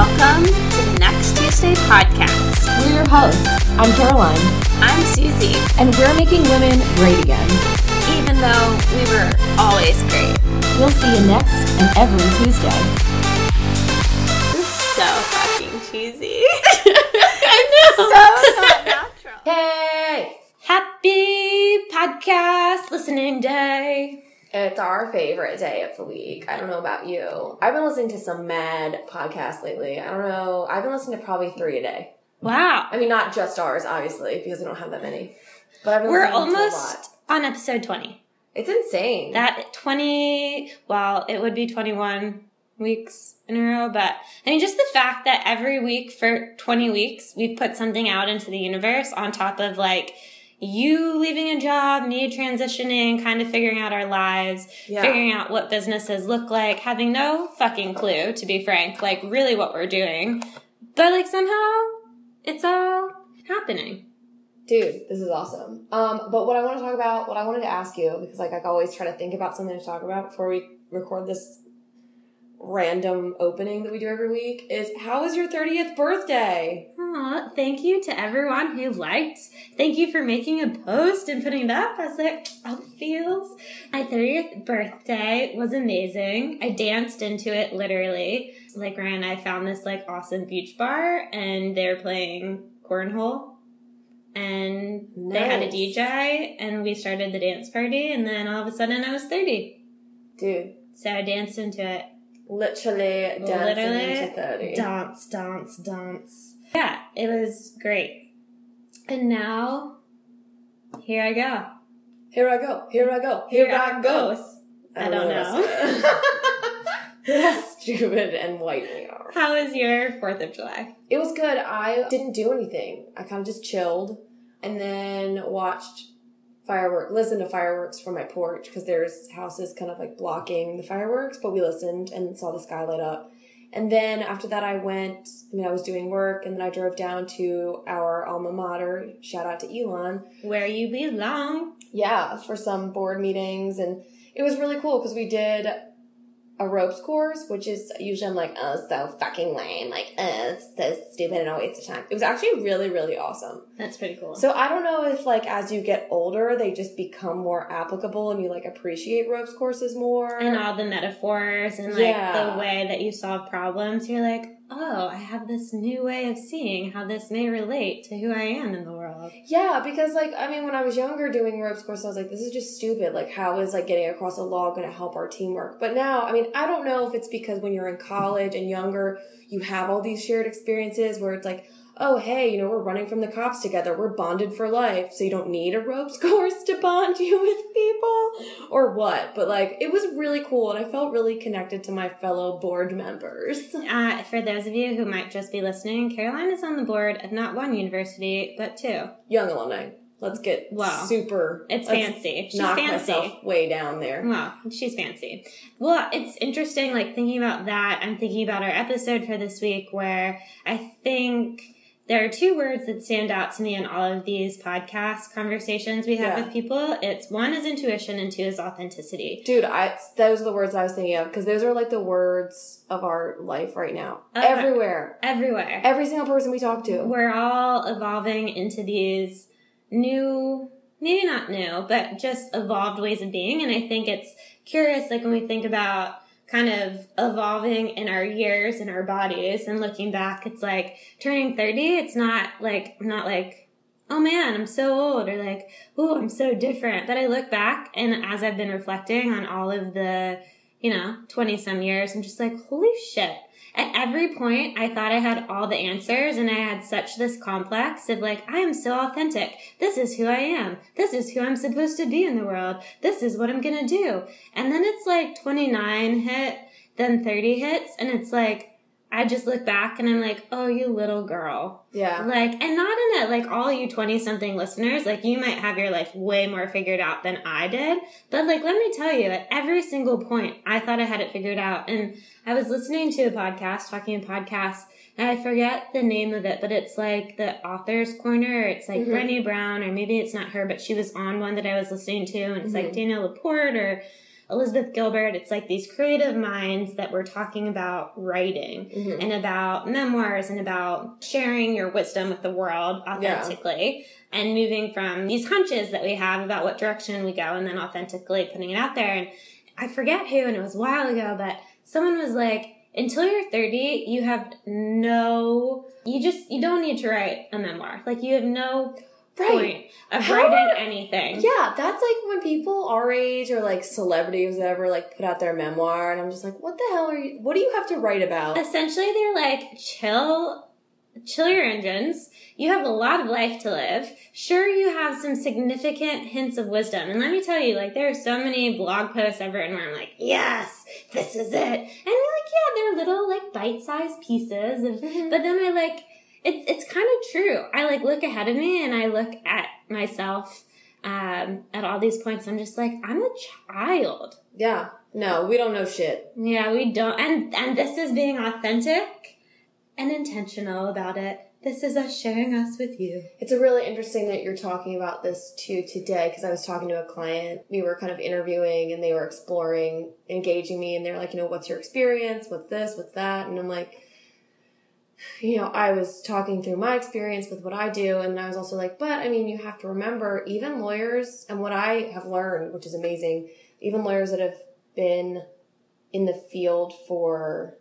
Welcome to the Next Tuesday podcast. We're your hosts. I'm Caroline, I'm Susie, and we're making women great again. even though we were always great. We'll see you next and every Tuesday. This is so fucking cheesy. I know. So not natural. Hey! Happy podcast listening day. It's our favorite day of the week. I don't know about you. I've been listening to some mad podcasts lately. I don't know. I've been listening to probably three a day. Wow. I mean, not just ours, obviously, because we don't have that many. But I've been We're listening to a lot. almost on episode 20. It's insane. That 20, well, it would be 21 weeks in a row, but I mean, just the fact that every week for 20 weeks, we've put something out into the universe on top of like, you leaving a job, me transitioning, kind of figuring out our lives, Yeah. figuring out what businesses look like, having no fucking clue, to be frank, like really what we're doing. But like somehow it's all happening. Dude, this is awesome. Um, but what I want to talk about, what I wanted to ask you, because like I always try to think about something to talk about before we record this random opening that we do every week, is how was your 30th birthday? Aw, thank you to everyone who liked. Thank you for making a post and putting it up. I was like, oh, it feels. My 30th birthday was amazing. I danced into it literally. Like Ryan and I found this like awesome beach bar and they were playing cornhole. And they had a DJ and we started the dance party and then all of a sudden I was 30. Dude, So I danced into it. Literally dancing Literally into 30. dance, dance, dance. Yeah, it was great. And now, here I go. Here I go, here I go, here, I go. goes. I don't the rest of it. How stupid and white we are. How was your Fourth of July? It was good. I didn't do anything. I kind of just chilled and then watched fireworks, listened to fireworks from my porch because there's houses kind of like blocking the fireworks, but we listened and saw the sky light up. And then after that, I went, I mean, I was doing work and then I drove down to our alma mater. Shout out to Elon. Where you belong. Yeah, for some board meetings. And it was really cool because we did a ropes course, which is usually I'm like, oh, so fucking lame. Like, uh, it's so stupid and a waste of time. It was actually really, really awesome. That's pretty cool. So I don't know if like as you get older, they just become more applicable and you like appreciate ropes courses more. and all the metaphors and like Yeah. the way that you solve problems, you're like, oh, I have this new way of seeing how this may relate to who I am in the world. Yeah, because like I mean, when I was younger doing ropes course, I was like, this is just stupid. Like, how is like getting across a log going to help our teamwork? But now, I mean, I don't know if it's because when you're in college and younger, you have all these shared experiences where it's like, oh hey, you know, we're running from the cops together, we're bonded for life, so you don't need a ropes course to bond you with people, or what? But like, it was really cool, and I felt really connected to my fellow board members. Uh, for those of you who might just be listening, Caroline is on the board of not one university, but two. Young alumni. Let's get Wow. super. It's fancy. She's knock fancy. myself way down there. Wow, she's fancy. Well, it's interesting, like thinking about that. I'm thinking about our episode for this week where I think there are two words that stand out to me in all of these podcast conversations we have Yeah. with people. It's one is intuition and two is authenticity. Dude, I those are the words I was thinking of because those are like the words of our life right now. Okay. Everywhere, Everywhere. every single person we talk to. We're all evolving into these new, maybe not new, but just evolved ways of being. And I think it's curious, like when we think about kind of evolving in our years and our bodies and looking back, it's like turning 30, it's not like, I'm not like, oh man, I'm so old or like, oh, I'm so different. But I look back and as I've been reflecting on all of the, you know, 20 some years, I'm just like, holy shit. At every point, I thought I had all the answers and I had such this complex of like, I am so authentic. This is who I am. This is who I'm supposed to be in the world. This is what I'm gonna do. And then it's like 29 hit, then 30 hits, and it's like, I just look back and I'm like, oh, you little girl. Yeah. Like, and not in it, like all you 20 something listeners, like you might have your life way more figured out than I did. But like, let me tell you, at every single point, I thought I had it figured out. And I was listening to a podcast, talking to podcasts, and I forget the name of it, but it's like the author's corner. It's like Mhm. Brené Brown, or maybe it's not her, but she was on one that I was listening to, and it's like Mhm. Danielle LaPorte or Elizabeth Gilbert. It's like these creative minds that were talking about writing Mhm. and about memoirs and about sharing your wisdom with the world authentically and moving from these hunches that we have about what direction we go and then authentically putting it out there. And I forget who, and it was a while ago, but someone was like, until you're 30, you have no, you just, you don't need to write a memoir. Like you have no point of How writing are- anything. Yeah, that's like when people our age or like celebrities ever like put out their memoir, and I'm just like, what the hell are you? What do you have to write about? Essentially, they're like, chill, chill your engines. You have a lot of life to live. Sure, you have some significant hints of wisdom. And let me tell you, like, there are so many blog posts ever and where I'm like, yes, this is it. And like, yeah, they're little, like, bite-sized pieces of, Mhm. but then I like, it's, it's kind of true. I like look ahead of me and I look at myself, um, at all these points. I'm just like, I'm a child. Yeah, no, we don't know shit. Yeah, we don't. And and this is being authentic and intentional about it. This is us sharing us with you. It's a really interesting that you're talking about this too today because I was talking to a client. We were kind of interviewing and they were exploring, engaging me, and they're like, you know, what's your experience? What's this? What's that? And I'm like, you know, I was talking through my experience with what I do, and I was also like, but I mean, you have to remember, even lawyers, and what I have learned, which is amazing, even lawyers that have been in the field for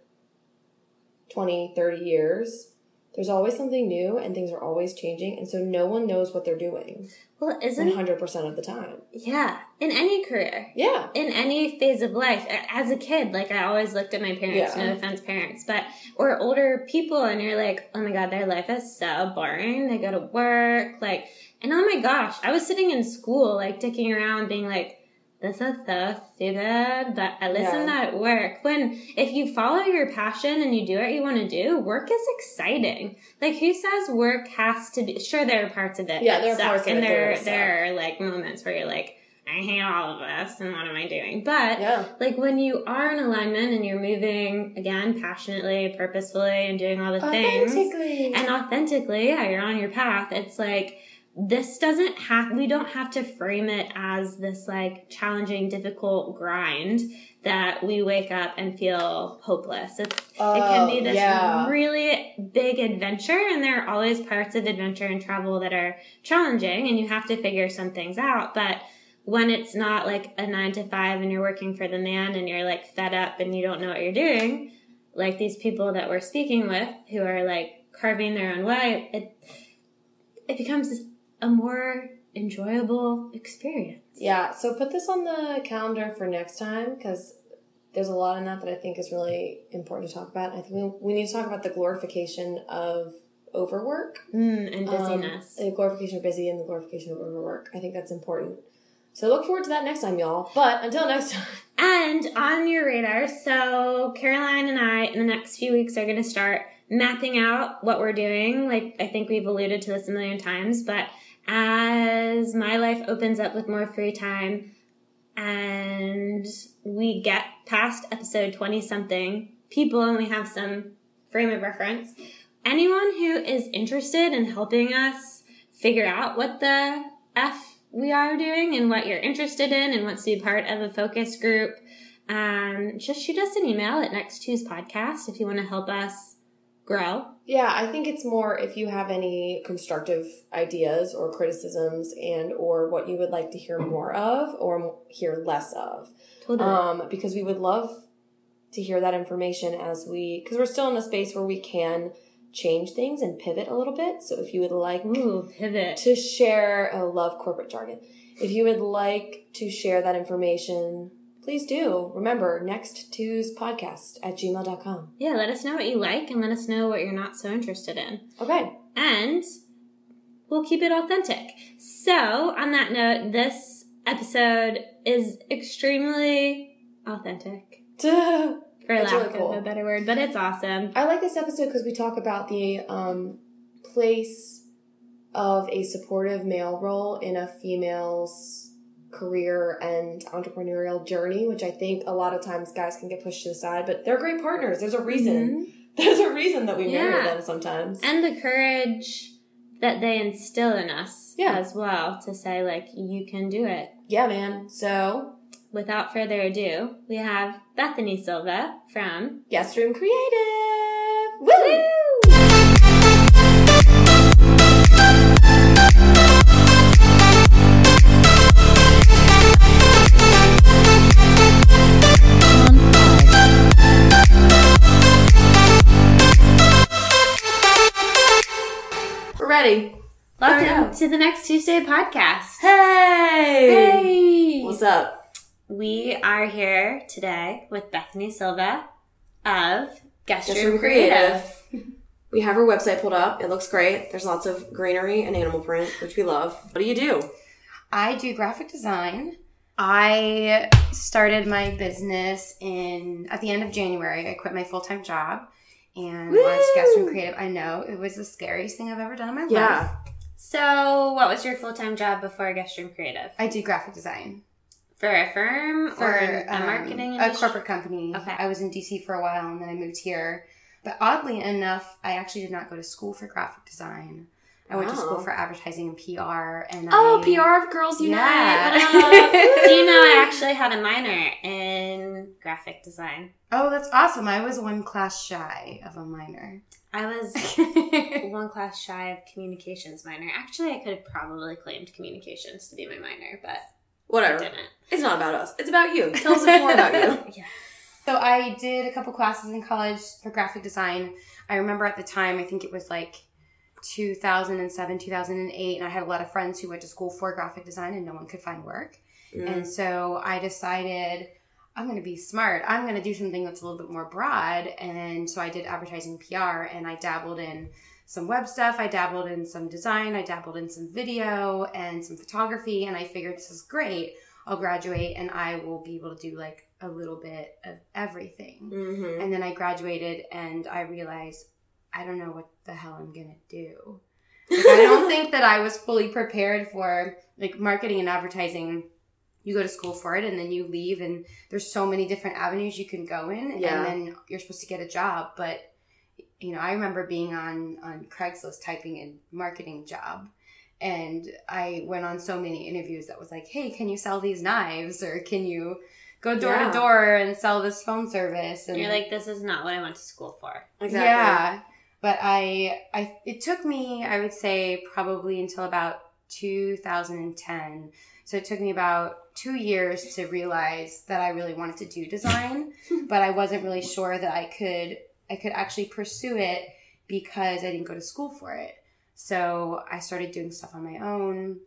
20, 30 years, there's always something new and things are always changing. And so no one knows what they're doing Well, isn't 100% of the time. yeah in any career, Yeah. in any phase of life. As a kid, like I always looked at my parents. Yeah. No offense, parents, but or older people, and you're like, oh my god, their life is so boring. They go to work, like, and oh my gosh, I was sitting in school, like dicking around, being like. This is so stupid, but I listen Yeah. at work. When if you follow your passion and you do what you want to do, work is exciting. Like who says work has to be? Sure, there are parts of it. Yeah, there are parts of and there there are like moments where you're like, I hate all of this, and what am I doing? But Yeah. like when you are in alignment and you're moving again passionately, purposefully, and doing all the things Authentically. and authentically, yeah, you're on your path. It's like this doesn't have we don't have to frame it as this like challenging, difficult grind that we wake up and feel hopeless. It's it can be Oh, this yeah. really big adventure and there are always parts of adventure and travel that are challenging and you have to figure some things out. But when it's not like a nine to five and you're working for the man and you're like fed up and you don't know what you're doing, like these people that we're speaking with who are like carving their own way, it it becomes a more enjoyable experience. Yeah, so put this on the calendar for next time because there's a lot in that that I think is really important to talk about. I think we, we need to talk about the glorification of overwork, Mm, and um, busyness. the glorification of busy, and the glorification of overwork. I think that's important. So look forward to that next time, y'all. But until next time, And on your radar, so Caroline and I in the next few weeks are going to start mapping out what we're doing. Like, I think we've alluded to this a million times, but as my life opens up with more free time and we get past episode 20 something people and we have some frame of reference, anyone who is interested in helping us figure out what the F we are doing and what you're interested in and wants to be part of a focus group, um, just shoot us an email at Next Podcast if you want to help us grow. yeah, I think it's more if you have any constructive ideas or criticisms and or what you would like to hear more of or hear less of. Totally. um, because we would love to hear that information as we because we're still in a space where we can change things and pivot a little bit so if you would like Ooh, pivot. to share i love corporate jargon if you would like to share that information please do remember next tu's podcast at gmail.com Yeah, let us know what you like and let us know what you're not so interested in. okay And we'll keep it authentic. So, on that note, this episode is extremely authentic, for That's lack really cool. of a better word, but it's awesome. I like this episode because we talk about the um, place of a supportive male role in a female's career and entrepreneurial journey, which I think a lot of times guys can get pushed to the side, but they're great partners. There's a reason. There's a reason that we marry Mm-hmm. Them sometimes. And the courage that they instill in us Yeah. as well to say, like, you can do it. yeah, man. So without further ado, we have Bethany Silva from Guestroom Creative. Woo! We're ready. Welcome to the Next Tuesday podcast. Hey! Hey! What's up? We are here today with Bethany Silva of Guest, Guestroom Creative. Creative. We have our website pulled up. It looks great. There's lots of greenery and animal print, which we love. What do you do? I do graphic design. I started my business in at the end of January. I quit my full time job and Woo! launched Guestroom Creative. I know it was the scariest thing I've ever done in my life. Yeah. So, what was your full time job before Guestroom Creative? I do graphic design For a firm for or a um, marketing a corporate company. Okay. I was in DC for a while and then I moved here. But oddly enough, I actually did not go to school for graphic design. I went to Wow. school oh. for advertising and PR. And Oh, I, PR of Girls Unite. Yeah. Do you know I actually had a minor in graphic design? Oh, that's awesome! I was one class shy of a minor. I was one class shy of communications minor. Actually, I could have probably claimed communications to be my minor, but I Whatever. didn't. It's not about us. It's about you. Tell us more about you. Yeah. So I did a couple classes in college for graphic design. I remember at the time, I think it was like 2007, 2008, and I had a lot of friends who went to school for graphic design and no one could find work. Mm. And so I decided I'm going to be smart. I'm going to do something that's a little bit more broad. And so I did advertising PR and I dabbled in some web stuff. I dabbled in some design. I dabbled in some video and some photography. And I figured this is great. I'll graduate and I will be able to do like a little bit of everything. Mhm. And then I graduated and I realized I don't know what the hell I'm gonna do. Like, I don't think that I was fully prepared for like marketing and advertising. You go to school for it and then you leave and there's so many different avenues you can go in Yeah. and then you're supposed to get a job. But you know, I remember being on on Craigslist typing in marketing job. And I went on so many interviews that was like, hey, can you sell these knives? Or can you go door Yeah. to door and sell this phone service? And You're like, this is not what I went to school for. Exactly. yeah, but I, I, it took me, I would say, probably until about 2010. So it took me about two years to realize that I really wanted to do design, but I wasn't really sure that I could, I could actually pursue it because I didn't go to school for it. So I started doing stuff on my own.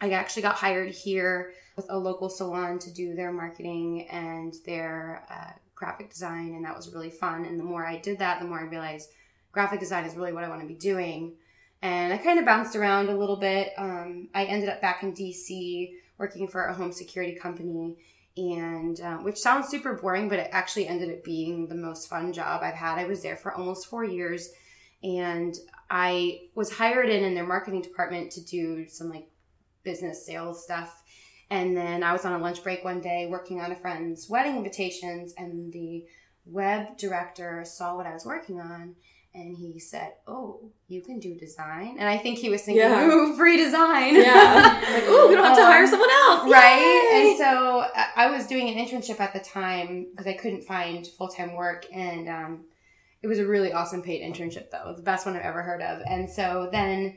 I actually got hired here with a local salon to do their marketing and their uh, graphic design, and that was really fun. And the more I did that, the more I realized graphic design is really what I want to be doing. And I kind of bounced around a little bit. Um, I ended up back in DC working for a home security company, and um, which sounds super boring, but it actually ended up being the most fun job I've had. I was there for almost four years, and I was hired in in their marketing department to do some like business sales stuff. And then I was on a lunch break one day working on a friend's wedding invitations, and the web director saw what I was working on and he said, Oh, you can do design? And I think he was thinking, Yeah. Ooh, free design. Yeah. like, ooh, we don't have to Um, hire someone else. Right. Yay! And so I- I was doing an internship at the time because I couldn't find full time work. And um, it was a really awesome paid internship, though. The best one I've ever heard of. And so then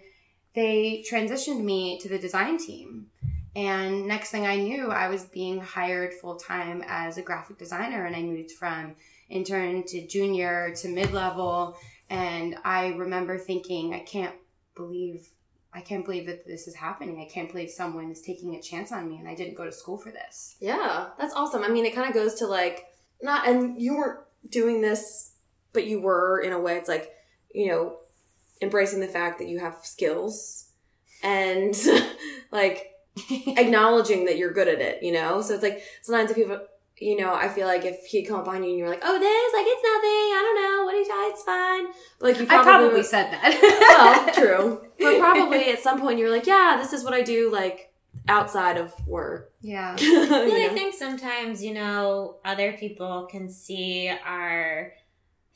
they transitioned me to the design team. And next thing I knew, I was being hired full time as a graphic designer. And I moved from intern to junior to mid level. And I remember thinking, I can't believe I can't believe that this is happening. I can't believe someone is taking a chance on me and I didn't go to school for this. Yeah, that's awesome. I mean, it kind of goes to like not, and you weren't doing this, but you were in a way. It's like you know, embracing the fact that you have skills and like acknowledging that you're good at it. You know, so it's like sometimes if people. You know, I feel like if he'd come up behind you and you're like, "Oh, this, like, it's nothing. I don't know. What do you tell? It's fine." But like, you I probably, probably said that. well, true. But probably at some point you're like, "Yeah, this is what I do." Like outside of work. Yeah. You Well, I think sometimes, you know, other people can see our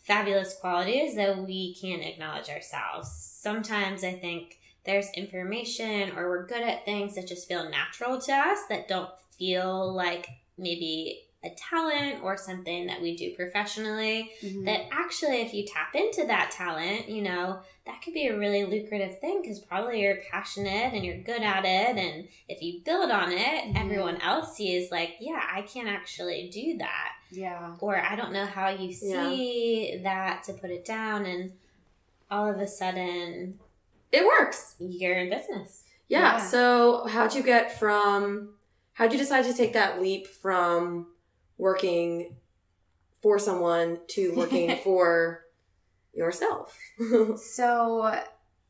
fabulous qualities that we can't acknowledge ourselves. Sometimes I think there's information or we're good at things that just feel natural to us that don't feel like maybe a talent or something that we do professionally Mhm. that actually if you tap into that talent you know that could be a really lucrative thing because probably you're passionate and you're good at it and if you build on it Mhm. everyone else sees like yeah i can actually do that yeah. or i don't know how you see that to put it down and all of a sudden It works. you're in business Yeah. Yeah. So, how'd you get from? How'd you decide to take that leap from working for someone to working for yourself? So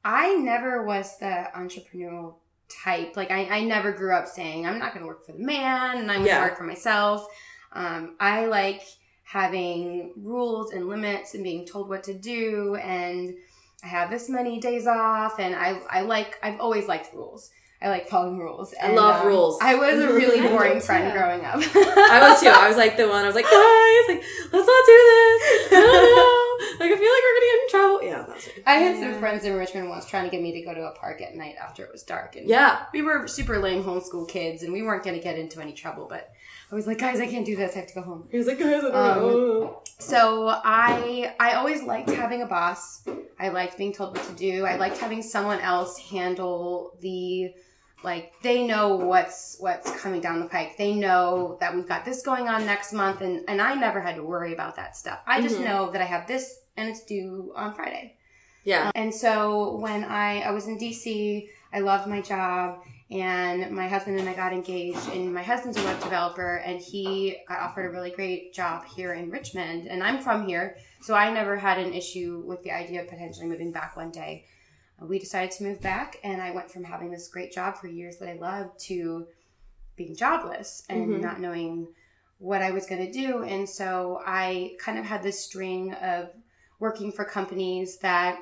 I never was the entrepreneurial type. Like I, I never grew up saying I'm not going to work for the man and I'm going to Yeah. work for myself. Um, I like having rules and limits and being told what to do and I have this many days off and I, I like I've always liked rules. I like following rules. I love um, rules. I was a really boring friend too. growing up. I was too. I was like the one. I was like, guys, like let's not do this. I don't know. Like I feel like we're gonna get in trouble. Yeah, that was me. I had Yeah. some friends in Richmond once trying to get me to go to a park at night after it was dark. And Yeah. we were super lame homeschool kids and we weren't going to get into any trouble, but I was like, guys, I can't do this. I have to go home. He was like, guys, I don't Um, know. So I I always liked having a boss. I liked being told what to do. I liked having someone else handle the like they know what's what's coming down the pike. They know that we've got this going on next month and and I never had to worry about that stuff. I just Mhm. know that I have this and it's due on Friday. Yeah. And so when I, I was in DC, I loved my job and my husband and I got engaged and my husband's a web developer and he got offered a really great job here in Richmond and I'm from here. So I never had an issue with the idea of potentially moving back one day. We decided to move back and I went from having this great job for years that I loved to being jobless and Mhm. not knowing what I was going to do. And so I kind of had this string of working for companies that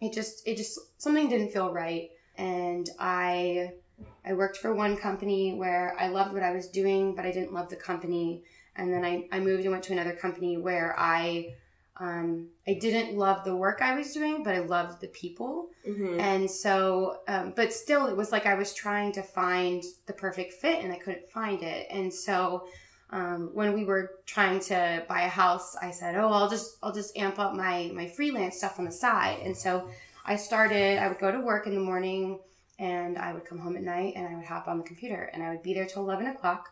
it just it just something didn't feel right and i i worked for one company where i loved what i was doing but i didn't love the company and then i, I moved and went to another company where i um, i didn't love the work i was doing but i loved the people. Mhm. and so um, but still it was like i was trying to find the perfect fit and i couldn't find it. And so um, when we were trying to buy a house i said oh i'll just i'll just amp up my my freelance stuff on the side. And so i started i would go to work in the morning and i would come home at night and i would hop on the computer and i would be there till 11 o'clock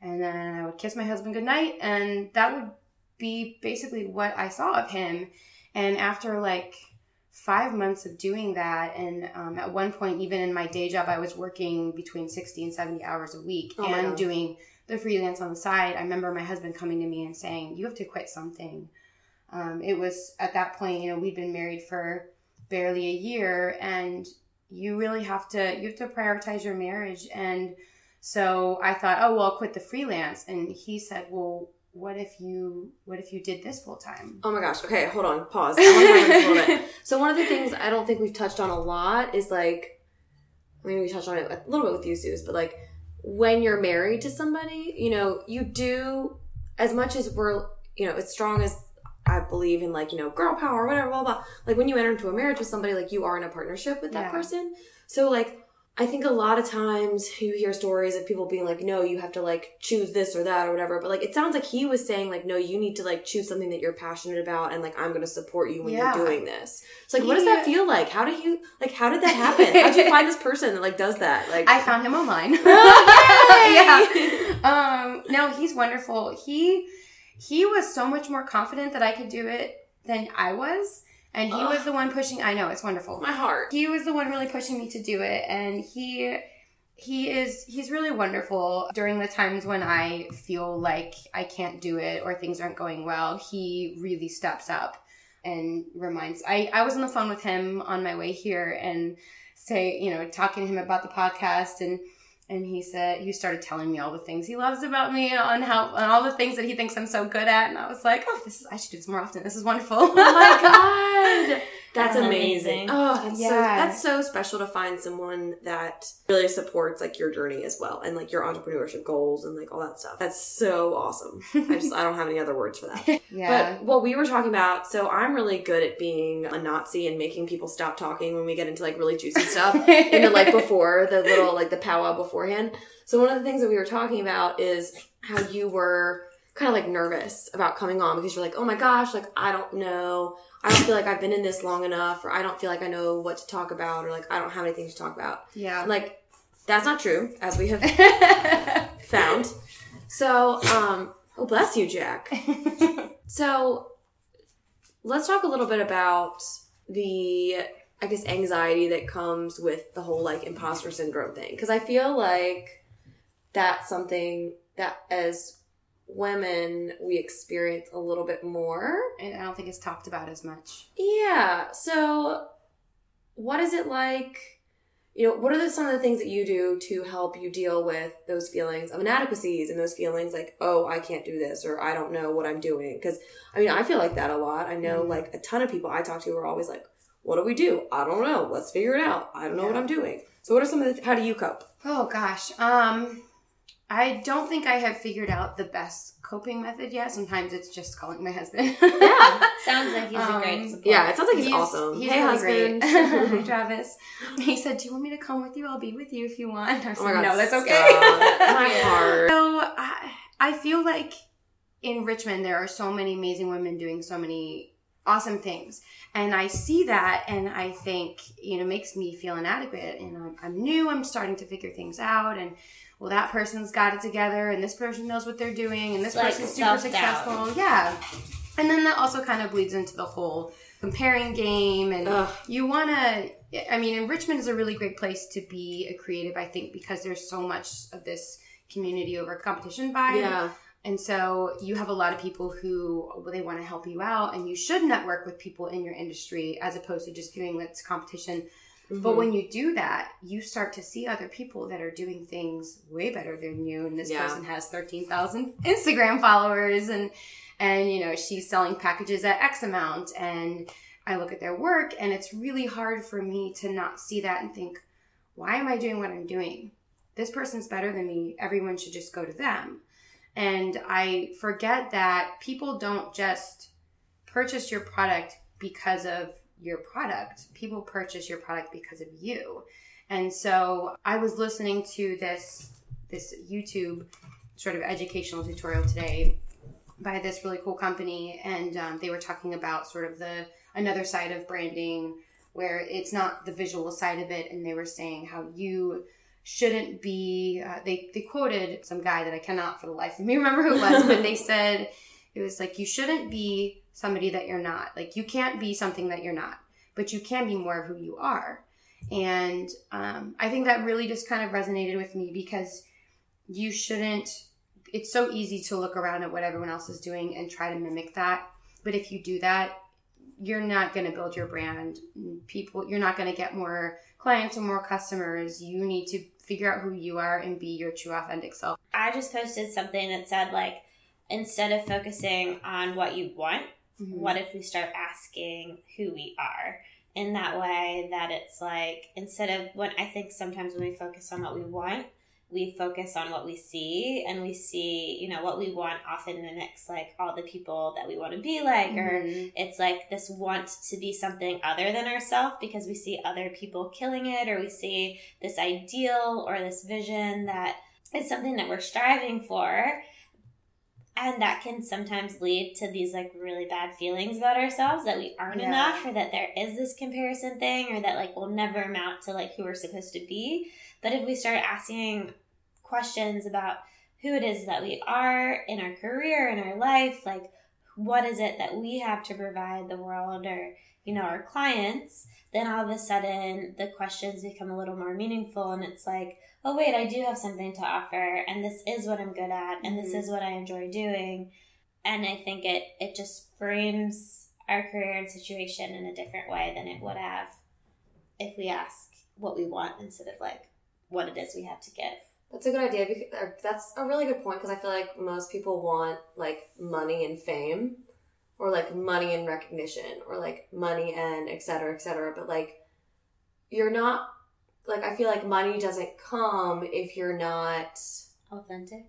and then i would kiss my husband goodnight and that would be basically what i saw of him. And after like five months of doing that and um, at one point even in my day job i was working between 60 and 70 hours a week Oh and doing the freelance on the side. I remember my husband coming to me and saying you have to quit something. Um, it was at that point you know we'd been married for barely a year and you really have to you have to prioritize your marriage. And so i thought oh well i'll quit the freelance. And he said well what if you what if you did this full time Oh my gosh. Okay, hold on. Pause. I want to this a little bit. So one of the things I don't think we've touched on a lot is like, I mean, we touched on it a little bit with you, Suze, but like when you're married to somebody, you know, you do as much as we're, you know, as strong as I believe in like, you know, girl power, whatever, blah, blah. Like when you enter into a marriage with somebody, like you are in a partnership with that Yeah. person. So like, I think a lot of times you hear stories of people being like, no, you have to like choose this or that or whatever. But like, it sounds like he was saying like, no, you need to like choose something that you're passionate about and like, I'm going to support you when Yeah. you're doing this. It's like, what does that feel like? How do you, like, how did that happen? how did you find this person that like does that? Like, I found him online. Oh, yeah. Um, no, he's wonderful. He he was so much more confident that I could do it than I was, and he was the one pushing. I know it's wonderful. my heart. He was the one really pushing me to do it, and he he is he's really wonderful during the times when I feel like I can't do it or things aren't going well. He really steps up and reminds. I I was on the phone with him on my way here and say you know talking to him about the podcast and. And he said he started telling me all the things he loves about me on how on all the things that he thinks I'm so good at, and I was like, oh, this is I should do this more often. This is wonderful. Oh my god. That's amazing. amazing. Oh, that's so Yeah. that's so special to find someone that really supports like your journey as well and like your entrepreneurship goals and like all that stuff. That's so awesome. I just I don't have any other words for that. Yeah. But what we were talking about, so I'm really good at being a Nazi and making people stop talking when we get into like really juicy stuff in the like before the little like the powwow beforehand. So one of the things that we were talking about is how you were kind of like nervous about coming on because you're like, oh my gosh, like I don't know, I don't feel like I've been in this long enough, or I don't feel like I know what to talk about, or like I don't have anything to talk about. yeah. Like that's not true, as we have found. So, um, oh bless you, Jack. So, let's talk a little bit about the, I guess, anxiety that comes with the whole like imposter syndrome thing. Because I feel like that's something that as women we experience a little bit more. and I don't think it's talked about as much. Yeah. So, what is it like? You know, what are the, some of the things that you do to help you deal with those feelings of inadequacies and those feelings like, oh, I can't do this or I don't know what I'm doing? Because, I mean, I feel like that a lot. I know, Mhm. like, a ton of people I talk to are always like, what do we do? I don't know. Let's figure it out. I don't know what I'm doing. So, what are some of the, how do you cope? Oh gosh. Um I don't think I have figured out the best coping method yet. Sometimes it's just calling my husband. Yeah. Sounds like he's a Um, great support. Yeah, it sounds like he's, awesome. He's hey, really husband. great. Hi, Travis. He said, "Do you want me to come with you? I'll be with you if you want." I Oh said, my god, "No, that's stop. okay." My heart. So I, I feel like in Richmond there are so many amazing women doing so many awesome things, and I see that, and I think you know makes me feel inadequate. And I'm, I'm new. I'm starting to figure things out, and well, that person's got it together, and this person knows what they're doing, and this like person's super successful. Yeah, and then that also kind of bleeds into the whole comparing game and Ugh. you want to i mean and richmond is a really great place to be a creative i think because there's so much of this community over competition vibe Yeah. and so you have a lot of people who well, they want to help you out and you should network with people in your industry as opposed to just viewing it's competition but Mhm. when you do that you start to see other people that are doing things way better than you and this Yeah. person has 13,000 instagram followers and and you know she's selling packages at x amount and i look at their work and it's really hard for me to not see that and think why am i doing what i'm doing this person's better than me everyone should just go to them and i forget that people don't just purchase your product because of your product. People purchase your product because of you. And so i was listening to this this youtube sort of educational tutorial today by this really cool company and um, they were talking about sort of the another side of branding where it's not the visual side of it and they were saying how you shouldn't be uh, they, they quoted some guy that i cannot for the life of me remember who it was but they said it was like you shouldn't be somebody that you're not. Like you can't be something that you're not but you can be more of who you are. And um, i think that really just kind of resonated with me because you shouldn't it's so easy to look around at what everyone else is doing and try to mimic that. But if you do that you're not going to build your brand. People you're not going to get more clients or more customers. You need to figure out who you are and be your true authentic self. I just posted something that said like instead of focusing on what you want, Mm-hmm. what if we start asking who we are? In that way that it's like instead of when I think sometimes when we focus on what we want, we focus on what we see and we see, you know, what we want often mimics like all the people that we want to be like or Mhm. it's like this want to be something other than ourselves because we see other people killing it or we see this ideal or this vision that is something that we're striving for and that can sometimes lead to these like really bad feelings about ourselves that we aren't Yeah. enough or that there is this comparison thing or that like we'll never amount to like who we're supposed to be but if we start asking questions about who it is that we are in our career in our life like what is it that we have to provide the world or you know our clients then all of a sudden the questions become a little more meaningful and it's like oh wait i do have something to offer and this is what i'm good at and this Mhm. is what i enjoy doing and i think it it just frames our career and situation in a different way than it would have if we ask what we want instead of like what it is we have to give That's a good idea. Because, that's a really good point because I feel like most people want like money and fame or like money and recognition or like money and et cetera, et cetera. But like, you're not, like, I feel like money doesn't come if you're not, Authentic.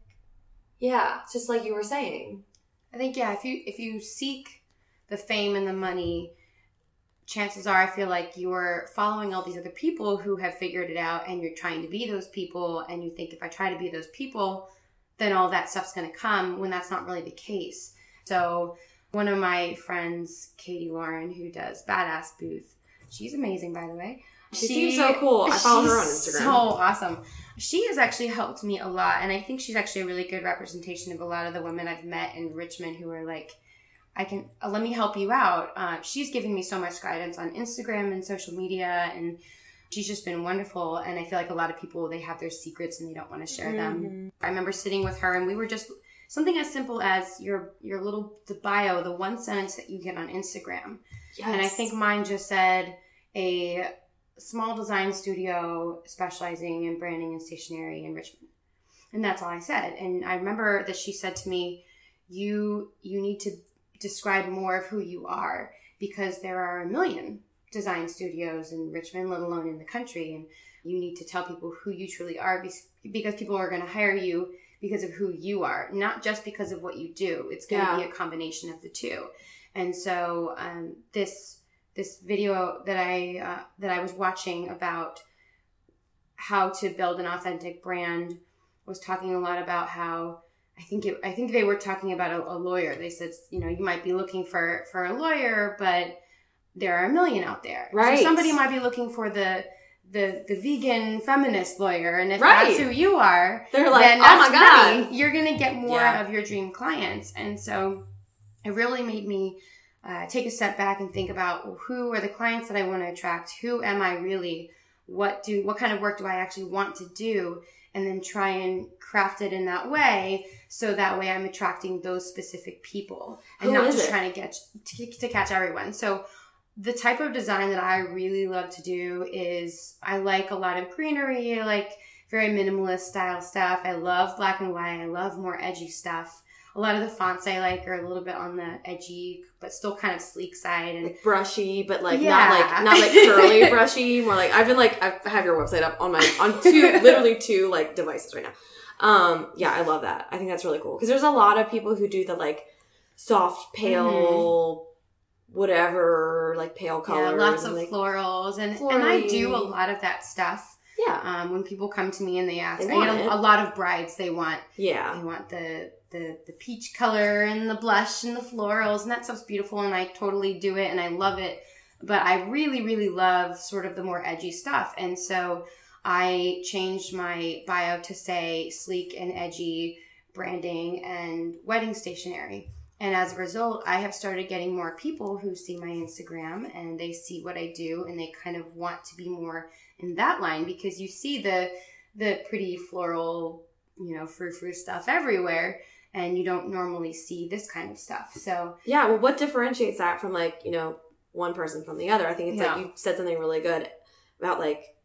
yeah, just like you were saying. I think yeah, if you if you seek the fame and the money, chances are I feel like you're following all these other people who have figured it out and you're trying to be those people and you think if I try to be those people, then all that stuff's going to come when that's not really the case. So, one of my friends, Kaytee Lauren, who does Badass Booth, she's amazing by the way. She seems so cool. I follow her on Instagram. So awesome. She has actually helped me a lot, and I think she's actually a really good representation of a lot of the women I've met in Richmond who are like, I can uh, let me help you out. Uh, she's given me so much guidance on Instagram and social media, and she's just been wonderful. And I feel like a lot of people they have their secrets and they don't want to share them. I remember sitting with her, and we were just something as simple as your your little the bio, the one sentence that you get on Instagram. Yes. And I think mine just said a small design studio specializing in branding and stationery in Richmond. And that's all I said. And I remember that she said to me, "You you need to describe more of who you are because there are a million design studios in Richmond, let alone in the country, and you need to tell people who you truly are be- because people are going to hire you because of who you are, not just because of what you do. It's going to Yeah. be a combination of the two. And so um, this this video that I uh, that I was watching about how to build an authentic brand was talking a lot about how I think it, I think they were talking about a, a lawyer. They said you know you might be looking for for a lawyer, but there are a million out there. Right. So somebody might be looking for the the the vegan feminist lawyer, and if Right. that's who you are, They're like, then oh my god. money. You're gonna get more Yeah. of your dream clients, and so it really made me uh, take a step back and think about well, who are the clients that I want to attract. Who am I really? What do what kind of work do I actually want to do? And then try and craft it in that way, so that way I'm attracting those specific people and Who not just it? trying to get to, to catch everyone. So the type of design that I really love to do is I like a lot of greenery, I like very minimalist style stuff. I love black and white. I love more edgy stuff. A lot of the fonts I like are a little bit on the edgy, but still kind of sleek side. And Like brushy, but like Yeah. not like not like curly brushy. More like I've been like I have your website up on my on two literally two like devices right now. Um, yeah, I love that. I think that's really cool because there's a lot of people who do the like soft pale, whatever, like pale Mm-hmm. yeah, colors. lots of and, like, florals, and and I do a lot of that stuff. yeah, Um, when people come to me and they ask, They I get a, a lot of brides. They want yeah. I want the, the the peach color and the blush and the florals and that stuff's beautiful and I totally do it and I love it. But I really, really love sort of the more edgy stuff. And so I changed my bio to say sleek and edgy branding and wedding stationery. And as a result, I have started getting more people who see my Instagram and they see what I do and they kind of want to be more in that line because you see the the pretty floral you know, frou frou stuff everywhere, and you don't normally see this kind of stuff. So, Yeah, well, what differentiates that from like you know one person from the other? I think it's Yeah. like you said something really good about like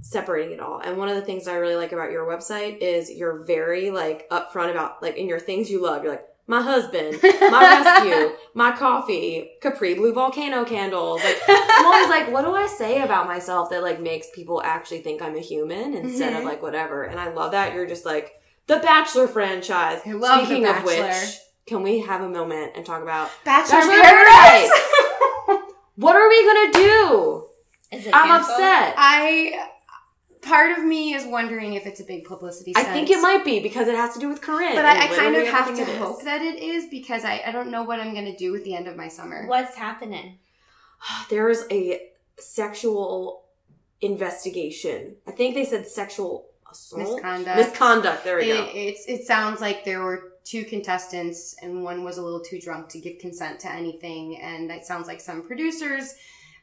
separating it all. And one of the things I really like about your website is you're very like upfront about like in your things you love. You're like my husband, my rescue, my coffee, Capri Blue volcano candles. Like I'm always like, what do I say about myself that like makes people actually think I'm a human instead of Mhm. like whatever? And I love that you're just like the Bachelor franchise. I love The Speaking of which, can we have a moment and talk about Bachelor, Bachelor in in Paradise. what are we gonna do? Is it I'm canceled? upset. I part of me is wondering if it's a big publicity. I think it might be because it has to do with Corinne. but I, I kind of have to everything it is. hope that it is because I, I don't know what I'm gonna do with the end of my summer. What's happening? There is a sexual investigation. I think they said sexual assault, Misconduct. misconduct. There we It, go. it's it sounds like there were two contestants and one was a little too drunk to give consent to anything, and it sounds like some producers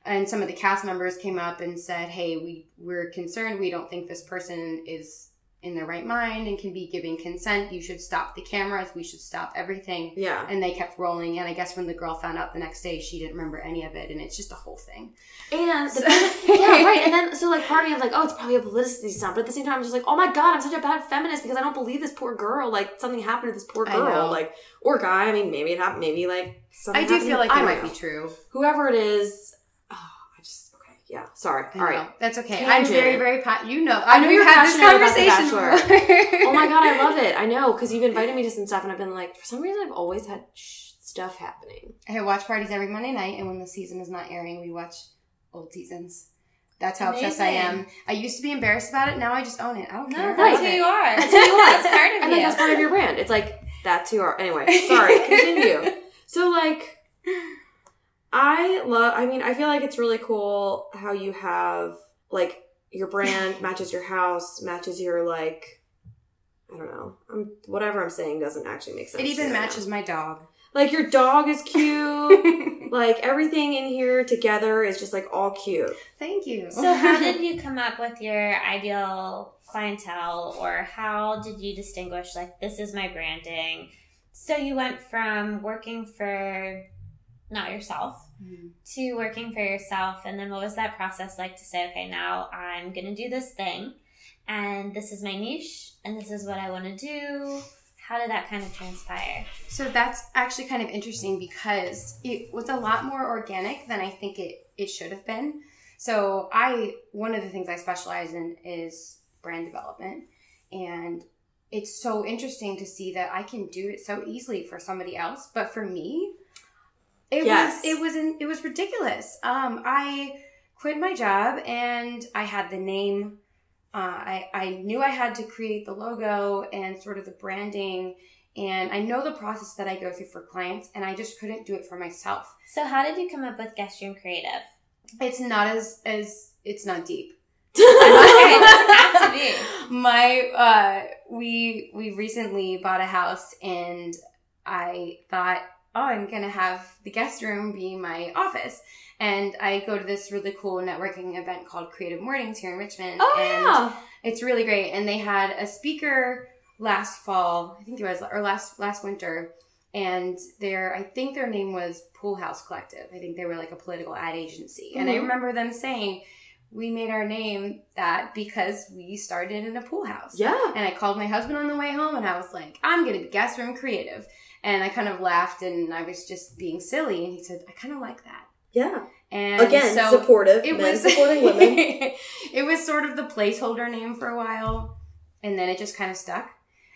and some of the cast members came up and said, "Hey, we we're concerned. We don't think this person is in their right mind and can be giving consent. You should stop the cameras. We should stop everything. Yeah. And they kept rolling. And I guess when the girl found out the next day, she didn't remember any of it. And it's just a whole thing. And the yeah, right. And then so like part of me, I'm like, oh, it's probably a publicity stunt. But at the same time, I'm just like, oh my god, I'm such a bad feminist because I don't believe this poor girl. Like something happened to this poor girl, like or guy. I mean, maybe it happened. Maybe like something I do feel like I might know. be true. Whoever it is, oh, I just okay. Yeah, sorry. I All right. That's okay. I'm very, very pa- you know. I know you're had this passionate about The conversation. Oh my god, I love it. I know because you've invited me to some stuff, and I've been like, for some reason, I've always had stuff happening. I have watch parties every Monday night, and when the season is not airing, we watch old seasons. That's how obsessed I am. I used to be embarrassed about it. Now I just own it. I don't No, care. that's I who you are. That's who you are. That's part of and you. then that's part of your brand. It's like that's who you are. Anyway, sorry. Continue. so like, I love. I mean, I feel like it's really cool how you have like your brand matches your house, matches your like. I don't know. I'm, whatever I'm saying doesn't actually make sense. It even right now. matches my dog. Like your dog is cute. like everything in here together is just like all cute. Thank you. So, how did you come up with your ideal clientele, or how did you distinguish, like, this is my branding? So, you went from working for not yourself Mhm. to working for yourself, and then what was that process like to say, okay, now I'm gonna do this thing, and this is my niche, and this is what I wanna do? How did that kind of transpire? So that's actually kind of interesting because it was a lot more organic than I think it, it should have been. So I one of the things I specialize in is brand development and it's so interesting to see that I can do it so easily for somebody else, but for me it Yes. was it was in, it was ridiculous. Um I quit my job and I had the name uh, I, I knew I had to create the logo and sort of the branding and I know the process that I go through for clients and I just couldn't do it for myself. So, how did you come up with Guestroom Creative? It's not as as it's not deep. Okay, have to be. My uh we we recently bought a house and I thought, oh, I'm gonna have the guest room be my office. And I go to this really cool networking event called Creative Mornings here in Richmond. Oh and yeah. It's really great. And they had a speaker last fall, I think it was, or last last winter. And their, I think their name was Pool House Collective. I think they were like a political ad agency. And I Mhm. remember them saying, we made our name that because we started in a pool house. Yeah. And I called my husband on the way home and I was like, I'm going to be guest room creative. And I kind of laughed and I was just being silly. And he said, I kind of like that. Yeah. And Again, so supportive. it men was supporting women. it was sort of the placeholder name for a while, and then it just kind of stuck.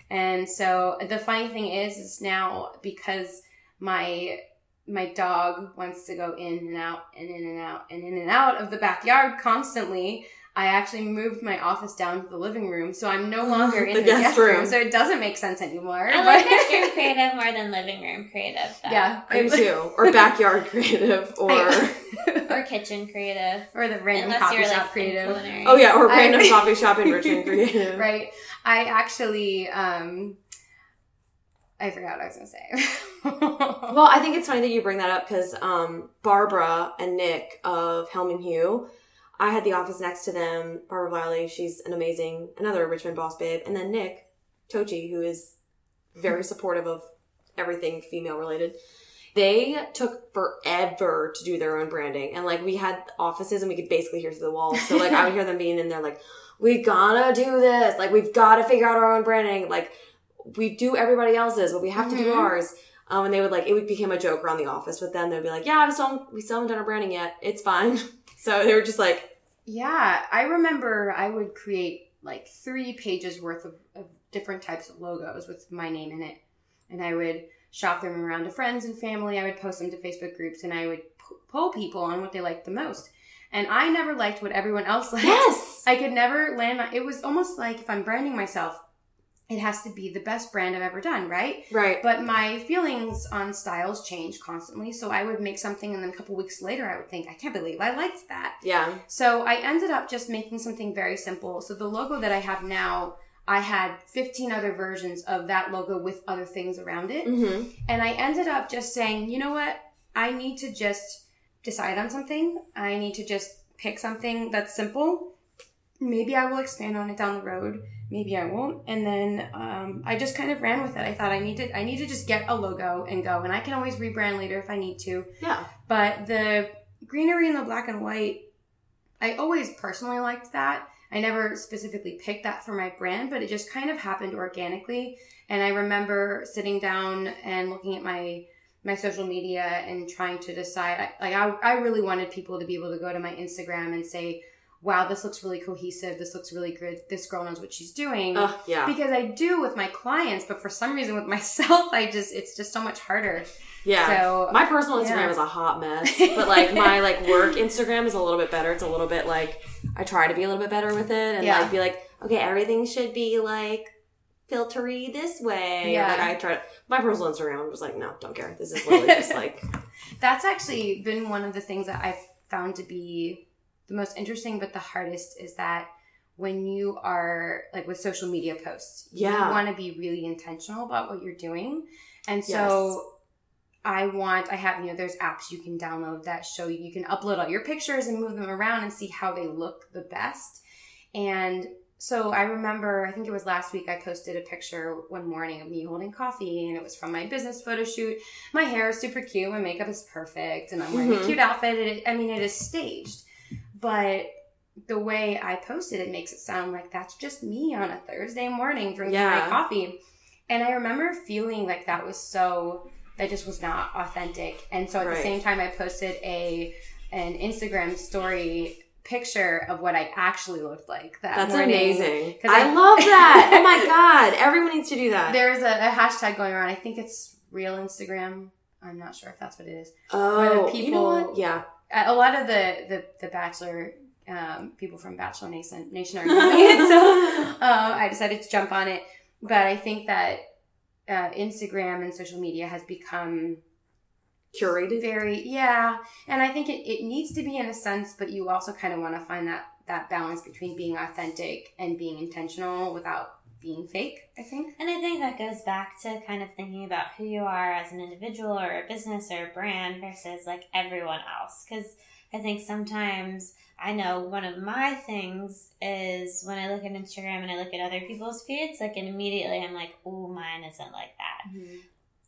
And so the funny thing is, is now because my my dog wants to go in and out and in and out and in and out of the backyard constantly. I actually moved my office down to the living room, so I'm no longer in The the, guest guest, room. room. So it doesn't make sense anymore. I like but- Guest Room Creative more than Living Room Creative. Though. yeah, I do too. Or backyard creative or Or Kitchen Creative. or the random Unless coffee you're shop like in creative. culinary. Oh yeah, or I- random coffee shop in Richmond creative. right. I actually, um, I forgot what I was gonna say. Well, I think it's funny that you bring that up because um, Barbara and Nick of Helm and Hugh, I had the office next to them. Barbara Wiley, she's an amazing, another Richmond boss babe, and then Nick Tochi, who is very supportive of everything female related. They took forever to do their own branding, and like we had offices, and we could basically hear through the walls. So like I would hear them being in there, like we gotta do this, like we've got to figure out our own branding, like we do everybody else's, but we have to do Mhm. ours. Um, and they would like it would become a joke around the office with them. They'd be like, "Yeah, we still we still haven't done our branding yet. It's fine." So they were just like, yeah, I remember I would create like three pages worth of, of different types of logos with my name in it, and I would shop them around to friends and family. I would post them to Facebook groups, and I would p- poll people on what they liked the most. And I never liked what everyone else liked. "Yes, I could never land my. It was almost like if I'm branding myself, it has to be the best brand I've ever done, right? right, But my feelings on styles change constantly. So I would make something, and then a couple weeks later, I would think, I can't believe I liked that. yeah, So I ended up just making something very simple. So the logo that I have now, I had 15 other versions of that logo with other things around it. mm-hmm. And I ended up just saying, you know what? I need to just decide on something. I need to just pick something that's simple maybe I will expand on it down the road. Maybe I won't. And then um, I just kind of ran with it. I thought I need to I need to just get a logo and go. And I can always rebrand later if I need to. Yeah. But the greenery and the black and white, I always personally liked that. I never specifically picked that for my brand, but it just kind of happened organically. And I remember sitting down and looking at my my social media and trying to decide. Like I, I really wanted people to be able to go to my Instagram and say, "Wow, this looks really cohesive. This looks really good. This girl knows what she's doing." Uh, yeah. Because I do with my clients, but for some reason with myself, I just it's just so much harder. Yeah. So my personal Instagram yeah. is a hot mess, but like my like work Instagram is a little bit better. It's a little bit like I try to be a little bit better with it and Yeah. like be like, okay, everything should be like filtery this way. Yeah. Like I try to my personal Instagram. I'm just like, no, don't care. This is literally just like That's actually been one of the things that I've found to be the most interesting, but the hardest is that when you are like with social media posts, Yeah. you want to be really intentional about what you're doing. And so I want, I have, you know, there's apps you can download that show you, you can upload all your pictures and move them around and see how they look the best. And so I remember, I think it was last week, I posted a picture one morning of me holding coffee and it was from my business photo shoot my hair is super cute, my makeup is perfect, and I'm wearing Mhm. a cute outfit. It, I mean, it is staged, but the way I posted it makes it sound like that's just me on a Thursday morning drinking Yeah. my coffee. And I remember feeling like that was so that just was not authentic. And so at Right. the same time, I posted a an Instagram story picture of what I actually looked like that that's morning. amazing. I, I- love that. Oh my god, everyone needs to do that. There's a, a hashtag going around. I think it's real Instagram. I'm not sure if that's what it is. oh, where the you know people- what? Yeah. A a lot of the the, the bachelor um, people from bachelor nation nation are doing it so um, i decided to jump on it but i think that uh, instagram and social media has become Curated. very yeah and i think it, it needs to be in a sense but you also kind of want to find that that balance between being authentic and being intentional without being fake i think And I think that goes back to kind of thinking about who you are as an individual or a business or a brand versus like everyone else. Because I think sometimes I know one of my things is when I look at Instagram and I look at other people's feeds, like, and immediately I'm like, oh, mine isn't like that. Mm-hmm.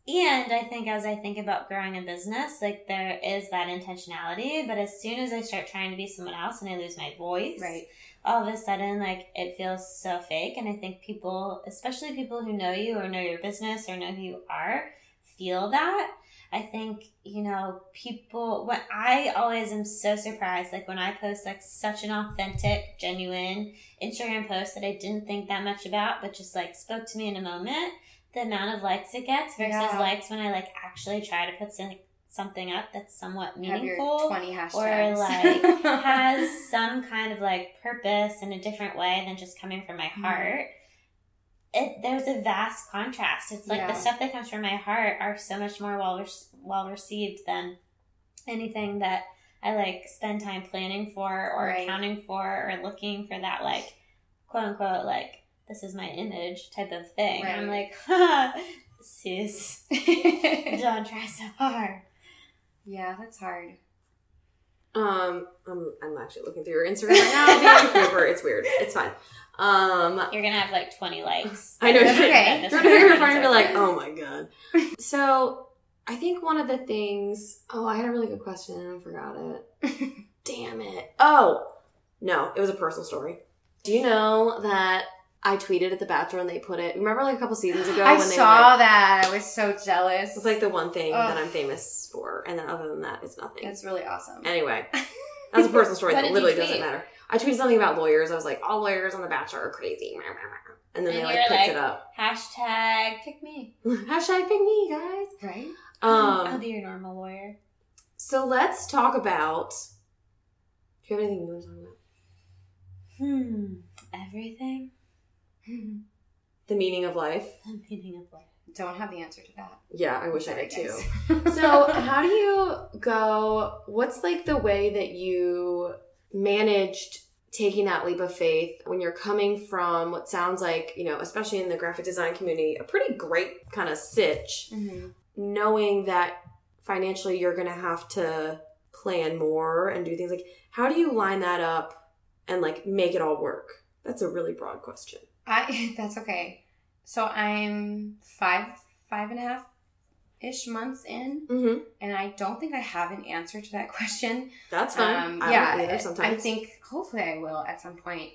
And I think as I think about growing a business, like there is that intentionality, but as soon as I start trying to be someone else and I lose my voice, right all of a sudden like it feels so fake and i think people especially people who know you or know your business or know who you are feel that i think you know people what i always am so surprised like when i post like such an authentic genuine instagram post that i didn't think that much about but just like spoke to me in a moment the amount of likes it gets versus Yeah. likes when i like actually try to put some, something up that's somewhat meaningful 20 hashtags or like has some kind of like purpose in a different way than just coming from my Mm-hmm. heart. It there's a vast contrast. It's like Yeah. the stuff that comes from my heart are so much more well well received than anything that I like spend time planning for or Right. accounting for or looking for that like quote unquote like this is my image type of thing. I'm like, ha, sis, don't try so hard. Yeah that's hard Um, I'm, I'm actually looking through your Instagram right now. being Cooper. It's weird. It's fine. Um, You're gonna have like 20 likes. I know. That's You're okay. You're gonna hear your friend and be like, "Oh my god." So, I think one of the things. Oh, I had a really good question and I forgot it. Damn it. Oh no, it was a personal story. Do you know that I tweeted at the Bachelor and they put it? Remember, like a couple seasons ago i when they saw like, that i was so jealous it's like the one thing that I'm famous for, and then other than that, it's nothing. That's really awesome. Anyway, that's a personal story that literally doesn't matter. I tweeted something about lawyers. I was like, all lawyers on The Bachelor are crazy. And then And they like picked like- it up. Hashtag pick me. Hashtag pick me, guys. Right? Um, I'll be your normal lawyer. so let's talk about. Do you have anything you want to talk about? Hmm. Everything? The meaning of life. The meaning of life. Don't have the answer to that. Yeah, I wish I did too. so how do you go what's like the way that you managed taking that leap of faith when you're coming from what sounds like you know especially in the graphic design community a pretty great kind of sitch Mhm. knowing that financially you're gonna have to plan more and do things like how do you line that up and like make it all work? That's a really broad question. I that's okay. So I'm five five and a half ish months in, Mm-hmm. and I don't think I have an answer to that question. That's fine. Um, I yeah, don't either I- sometimes. I think hopefully I will at some point.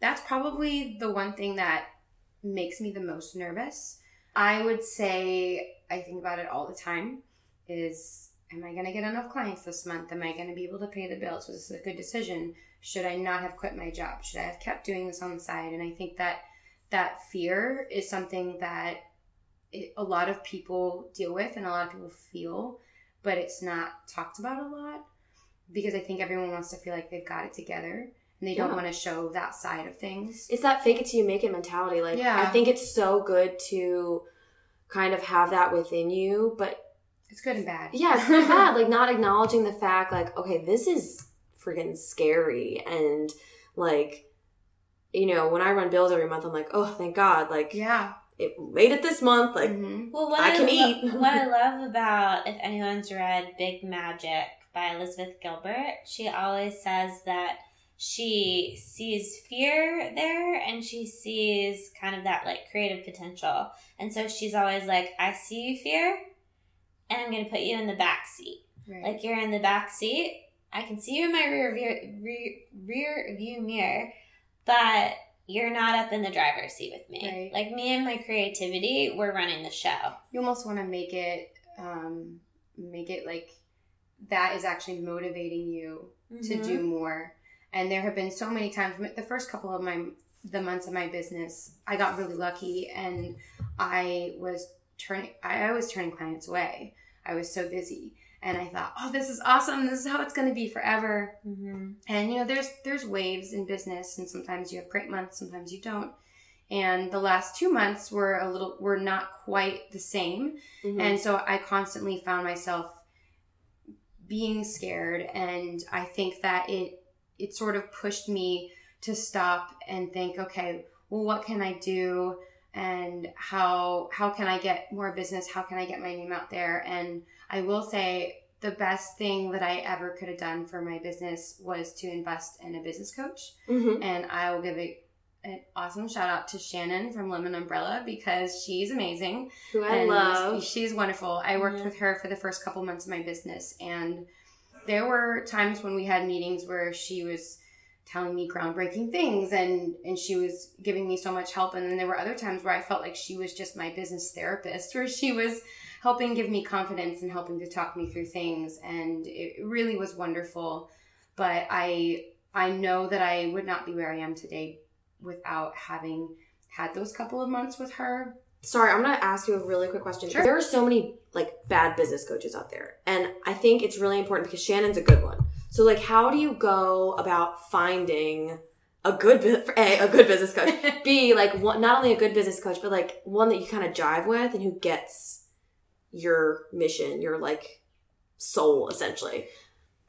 That's probably the one thing that makes me the most nervous. I would say I think about it all the time. Is am I going to get enough clients this month? Am I going to be able to pay the bills? Was this a good decision? Should I not have quit my job? Should I have kept doing this on the side? And I think that that fear is something that it, a lot of people deal with and a lot of people feel, but it's not talked about a lot because I think everyone wants to feel like they've got it together and they don't want to show that side of things. it's that fake it till you make it mentality. Like Yeah. I think it's so good to kind of have that within you, but It's good and bad. yeah, it's not bad. Like not acknowledging the fact, like, okay, this is freaking scary and like you know, when I run bills every month, I'm like, oh, thank God, like yeah. it made it this month. Like, Mhm. Well, what I I, can lo- eat. what I love about if anyone's read Big Magic by Elizabeth Gilbert, she always says that she sees fear there and she sees kind of that like creative potential. And so she's always like, I see you fear and I'm going to put you in the back seat. Right. Like you're in the back seat. I can see you in my rear view, rear, rear view mirror, but you're not up in the driver's seat with me. Right. Like me and my creativity, we're running the show. you almost want to make it um, make it like that is actually motivating you to Mhm. do more. And there have been so many times. The first couple of my the months of my business, I got really lucky, and I was turning. I was turning clients away. I was so busy, and I thought, oh, this is awesome. This is how it's going to be forever. Mm-hmm. And you know, there's there's waves in business, and sometimes you have great months, sometimes you don't. And the last two months were a little were not quite the same. mhm. And so I constantly found myself being scared and I think that it it sort of pushed me to stop and think, okay, well what can I do and how how can I get more business? How can I get my name out there? And I will say the best thing that I ever could have done for my business was to invest in a business coach Mhm. and I will give a, an awesome shout out to Shannon from Lemmon Umbrella because she's amazing. who I And love. She's wonderful. I worked Mhm. with her for the first couple months of my business, and there were times when we had meetings where she was telling me groundbreaking things and and she was giving me so much help and then there were other times where I felt like she was just my business therapist where she was helping give me confidence and helping to talk me through things and it really was wonderful but I I know that I would not be where I am today without having had those couple of months with her Sorry, I'm gonna ask you a really quick question. Sure. There are so many like bad business coaches out there, and I think it's really important because Shannon's a good one. So, like, how do you go about finding a good a a good business coach? B like one, not only a good business coach, but like one that you kind of jive with and who gets your mission, your like soul, essentially.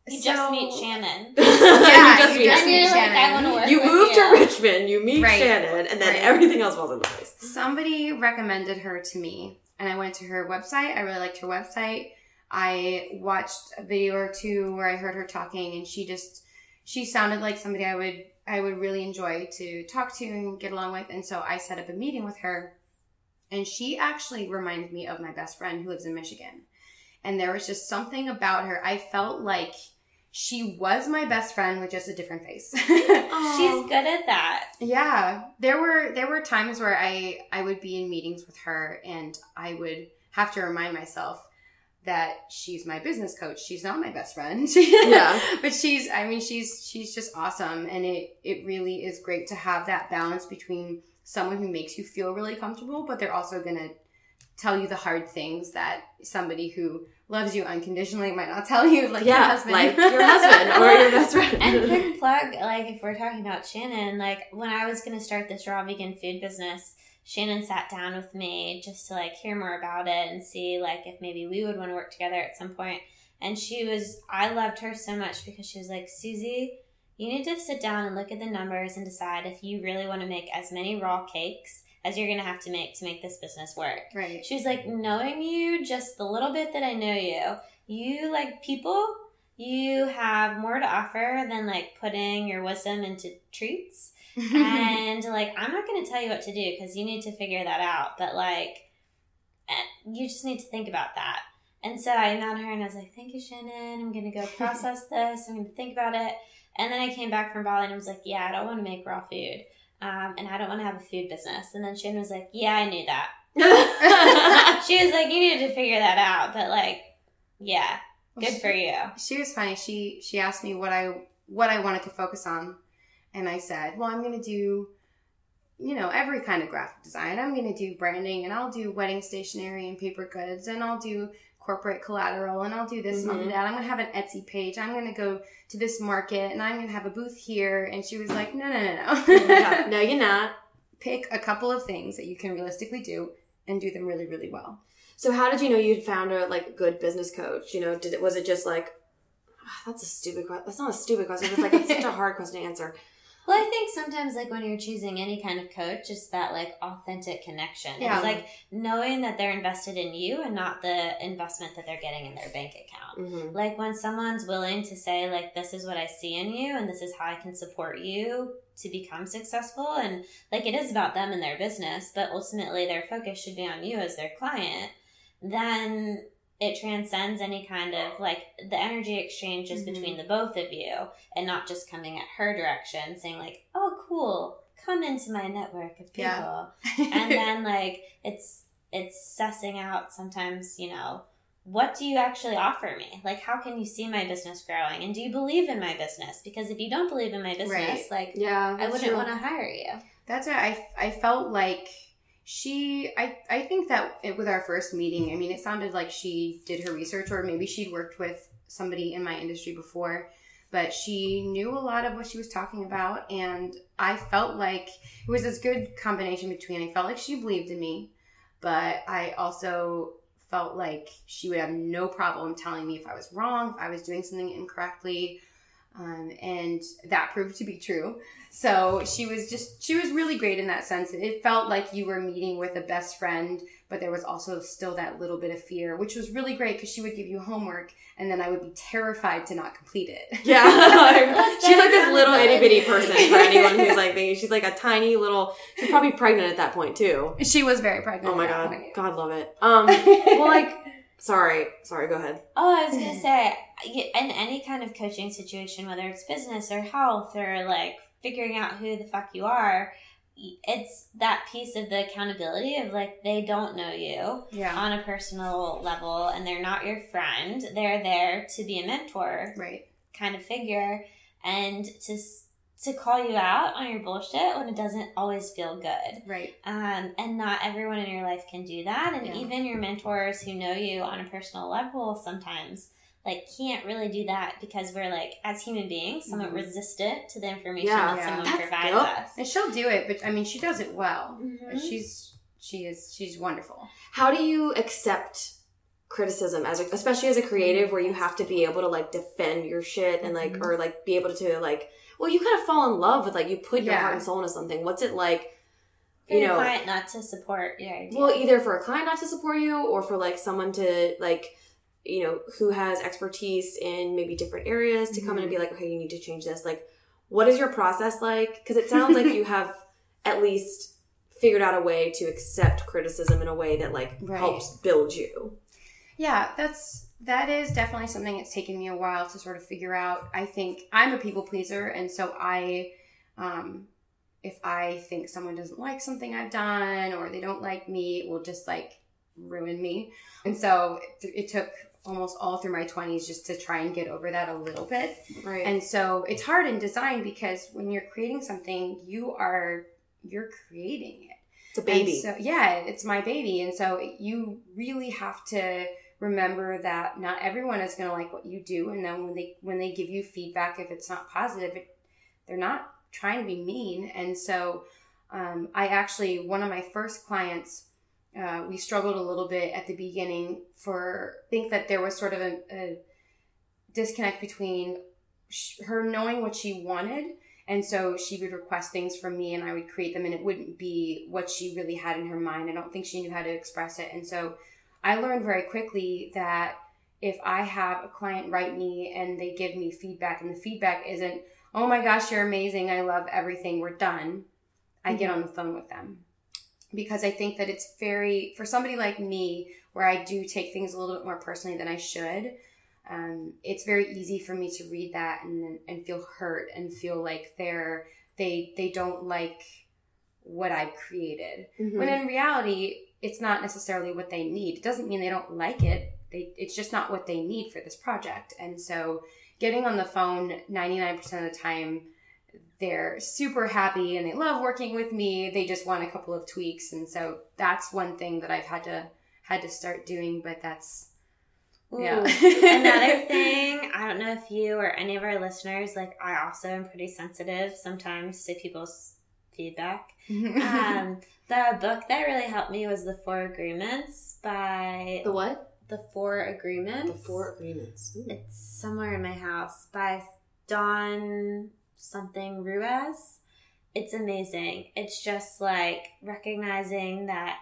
You So- just meet Shannon. yeah, you meet just and meet you're like, I Shannon. want work You with move you. to Richmond, you meet Right. Shannon, and then Right. everything else falls into place. Somebody recommended her to me, and I went to her website. I really liked her website. I watched a video or two where I heard her talking, and she just she sounded like somebody I would I would really enjoy to talk to and get along with. And so I set up a meeting with her, and she actually reminds me of my best friend who lives in Michigan. And there was just something about her. I felt like she was my best friend with just a different face. She's good at that. Yeah, there were there were times where I I would be in meetings with her and I would have to remind myself that she's my business coach. She's not my best friend. Yeah. but she's I mean she's she's just awesome and it it really is great to have that balance between someone who makes you feel really comfortable but they're also going to tell you the hard things that somebody who loves you unconditionally might not tell you like your husband. like your husband or your best friend. And quick plug, like if we're talking about Shannon, like when I was gonna start this raw vegan food business, Shannon sat down with me just to like hear more about it and see like if maybe we would want to work together at some point. And she was I loved her so much because she was like, Susie, you need to sit down and look at the numbers and decide if you really want to make as many raw cakes as you're gonna have to make to make this business work. right. She was like, knowing you just the little bit that I know you, you like people you have more to offer than like putting your wisdom into treats. and like, I'm not going to tell you what to do because you need to figure that out. But like, eh, you just need to think about that. And so I met her and I was like, thank you, Shannon. I'm going to go process this. I'm going to think about it. And then I came back from Bali and I was like, yeah, I don't want to make raw food. Um, and I don't want to have a food business. And then Shannon was like, yeah, I knew that. she was like, you needed to figure that out. But like, yeah, good for you. She was funny. She she asked me what I what I wanted to focus on, and I said, "Well, I'm going to do, you know, every kind of graphic design. I'm going to do branding, and I'll do wedding stationery and paper goods, and I'll do corporate collateral, and I'll do this and I'll do Mhm. that. I'm to have an Etsy page. I'm to go to this market, and I'm to have a booth here." And she was like, "No, no, no, no. no, you're not. Pick a couple of things that you can realistically do." And do them really, really well. So how did you know you'd found a like good business coach? You know, did it was it just like ah, that's a stupid question. That's not a stupid question. It's like it's such a hard question to answer. Well, I think sometimes, like when you're choosing any kind of coach, it's that like authentic connection. Yeah. It's like knowing that they're invested in you and not the investment that they're getting in their bank account. hmm Like when someone's willing to say, like, this is what I see in you and this is how I can support you to become successful. And like it is about them and their business, but ultimately their focus should be on you as their client. Then it transcends any kind of like the energy exchange is Mhm. between the both of you and not just coming at her direction saying like oh cool come into my network of people Yeah. and then like it's it's sussing out sometimes you know what do you actually offer me like how can you see my business growing and do you believe in my business because if you don't believe in my business Right. like Yeah, i wouldn't want to hire you That's it. I, I felt like she, I, I think that it, with our first meeting, I mean, it sounded like she did her research or maybe she'd worked with somebody in my industry before, but she knew a lot of what she was talking about. And I felt like it was this good combination between, I felt like she believed in me, but I also felt like she would have no problem telling me if I was wrong, if I was doing something incorrectly. Um, and that proved to be true. So she was just, she was really great in that sense. It felt like you were meeting with a best friend, but there was also still that little bit of fear, which was really great because she would give you homework and then I would be terrified to not complete it. Yeah, she's like this little itty bitty person for anyone who's like thinking she's like a tiny little. She's probably pregnant at that point too. she was very pregnant. Oh my at that god, point. God love it. Um, well, like, sorry, sorry, go ahead. Oh, I was gonna say, in any kind of coaching situation, whether it's business or health or like figuring out who the fuck you are it's that piece of the accountability of like they don't know you yeah. on a personal level and they're not your friend. They're there to be a mentor Right. kind of figure and to to call you out on your bullshit when it doesn't always feel good. Right. Um, and not everyone in your life can do that. And Yeah. even your mentors who know you on a personal level sometimes like can't really do that because we're like as human beings somewhat Mhm. resistant to the information Yeah. that Yeah. someone That's provides dope. us. And she'll do it, but I mean, she does it well. Mhm. She's, she is, she's wonderful. How do you accept criticism as a, especially as a creative where you have to be able to like defend your shit and like Mhm. or like be able to like well you kind of fall in love with like you put your Yeah. heart and soul into something what's it like For you know client not to support your idea. well either for a client not to support you or for like someone to like you know who has expertise in maybe different areas to come in and be like okay you need to change this like what is your process like because it sounds like you have at least figured out a way to accept criticism in a way that like Right. helps build you Yeah, that's that is definitely something that's taken me a while to sort of figure out. I think I'm a people pleaser, and so I, um, if I think someone doesn't like something I've done or they don't like me, it will just like ruin me. And so it, it took almost all through my 20s just to try and get over that a little bit. right And so it's hard in design because when you're creating something, you are you're creating it. it's a baby And so yeah, it's my baby, and so you really have to remember that not everyone is going to like what you do, and then when they when they give you feedback, if it's not positive, it, they're not trying to be mean. And so um, I actually one of my first clients. Uh, we struggled a little bit at the beginning for I think that there was sort of a, a disconnect between sh- her knowing what she wanted and so she would request things from me and I would create them and it wouldn't be what she really had in her mind. I don't think she knew how to express it. And so I learned very quickly that if I have a client write me and they give me feedback and the feedback isn't, oh my gosh, you're amazing. I love everything. We're done. I get on the phone with them because I think that it's very, for somebody like me, where I do take things a little bit more personally than I should, um, it's very easy for me to read that and, and feel hurt and feel like they're, they, they don't like what I've created. Mhm. When in reality, it's not necessarily what they need. It doesn't mean they don't like it. They, it's just not what they need for this project. And so getting on the phone 99% of the time, they're super happy and they love working with me. They just want a couple of tweaks. And so that's one thing that I've had to had to start doing, but that's yeah. Another thing, I don't know if you or any of our listeners, like I also am pretty sensitive sometimes to people's feedback. Um, the book that really helped me was The Four Agreements by The what? The Four Agreements. The Four Agreements. Ooh. It's somewhere in my house by Don something Ruiz. It's amazing. It's just like recognizing that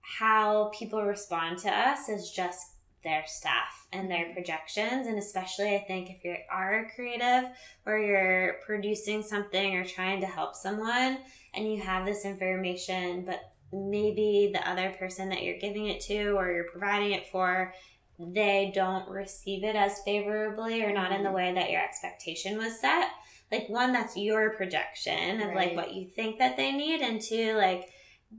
how people respond to us is just their stuff and their mm-hmm. projections. And especially, I think, if you are a creative or you're producing something or trying to help someone and you have this information, but maybe the other person that you're giving it to or you're providing it for they don't receive it as favorably or not in the mm-hmm. way that your expectation was set like one that's your projection of like what you think that they need and two like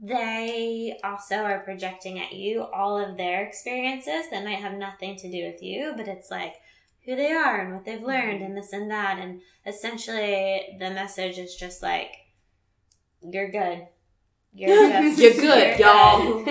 they also are projecting at you all of their experiences that might have nothing to do with you but it's like who they are and what they've mm-hmm. learned and this and that and essentially the message is just like you're good you're just You're good, y'all.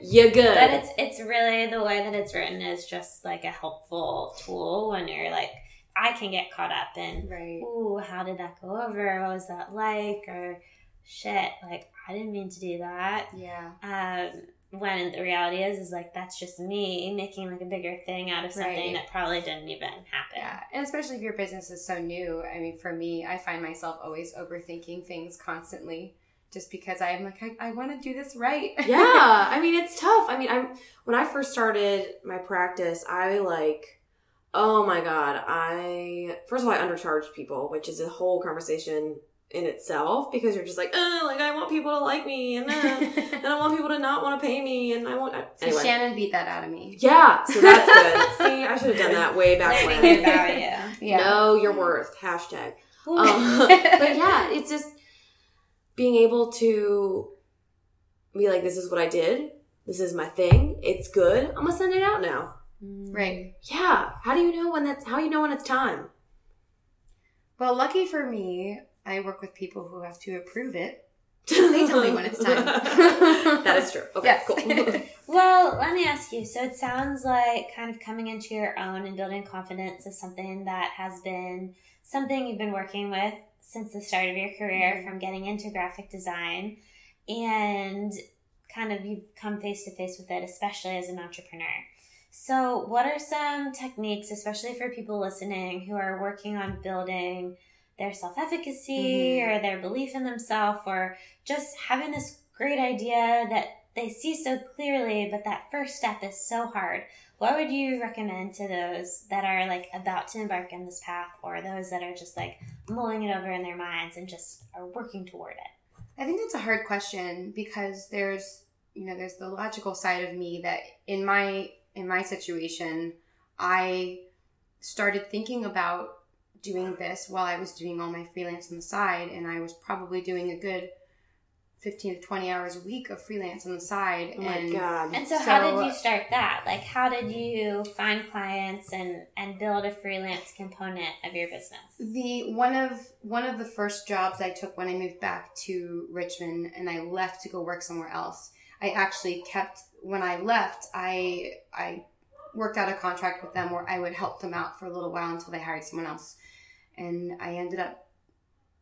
You're good. but it's it's really the way that it's written is just like a helpful tool when you're like I can get caught up in right. ooh how did that go over what was that like or shit like I didn't mean to do that Yeah. um when the reality is is like that's just me making like a bigger thing out of something Right. that probably didn't even happen Yeah, and especially if your business is so new. I mean, for me, I find myself always overthinking things constantly, just because I'm like, I, I want to do this right. yeah, I mean it's tough. I mean, I'm when I first started my practice, I like oh my god, I first of all I undercharged people, which is a whole conversation in itself because you're just like, uh, like I want people to like me and uh, and I want people to not want to pay me and I want So anyway. Shannon beat that out of me. yeah, so that's good. See, I should have done that way back when. your value Yeah. Know your worth. Hashtag. Um, but yeah, it's just being able to be like, this is what I did. This is my thing. It's good. I'm gonna send it out now. Right. Yeah. How do you know when that's? How you know when it's time? Well, lucky for me, I work with people who have to approve it. They tell me when it's time. that is true. Okay. Yes. Cool. Well, let me ask you. So it sounds like kind of coming into your own and building confidence is something that has been something you've been working with since the start of your career, Mhm. from getting into graphic design, and kind of you've come face to face with it, especially as an entrepreneur. So, what are some techniques, especially for people listening who are working on building their self efficacy Mhm. or their belief in themselves, or just having this great idea that they see so clearly, but that first step is so hard? What would you recommend to those that are like about to embark on this path, or those that are just like mulling it over in their minds and just are working toward it? I think that's a hard question because there's you know there's the logical side of me that in my in my situation I started thinking about doing this while I was doing all my freelance on the side and I was probably doing a good 15 to 20 hours a week of freelance on the side Oh my and god. And so, how did you start that? Like, how did you find clients and and build a freelance component of your business? The one of one of the first jobs I took when I moved back to Richmond and I left to go work somewhere else. I actually kept when I left, I I worked out a contract with them where I would help them out for a little while until they hired someone else. And I ended up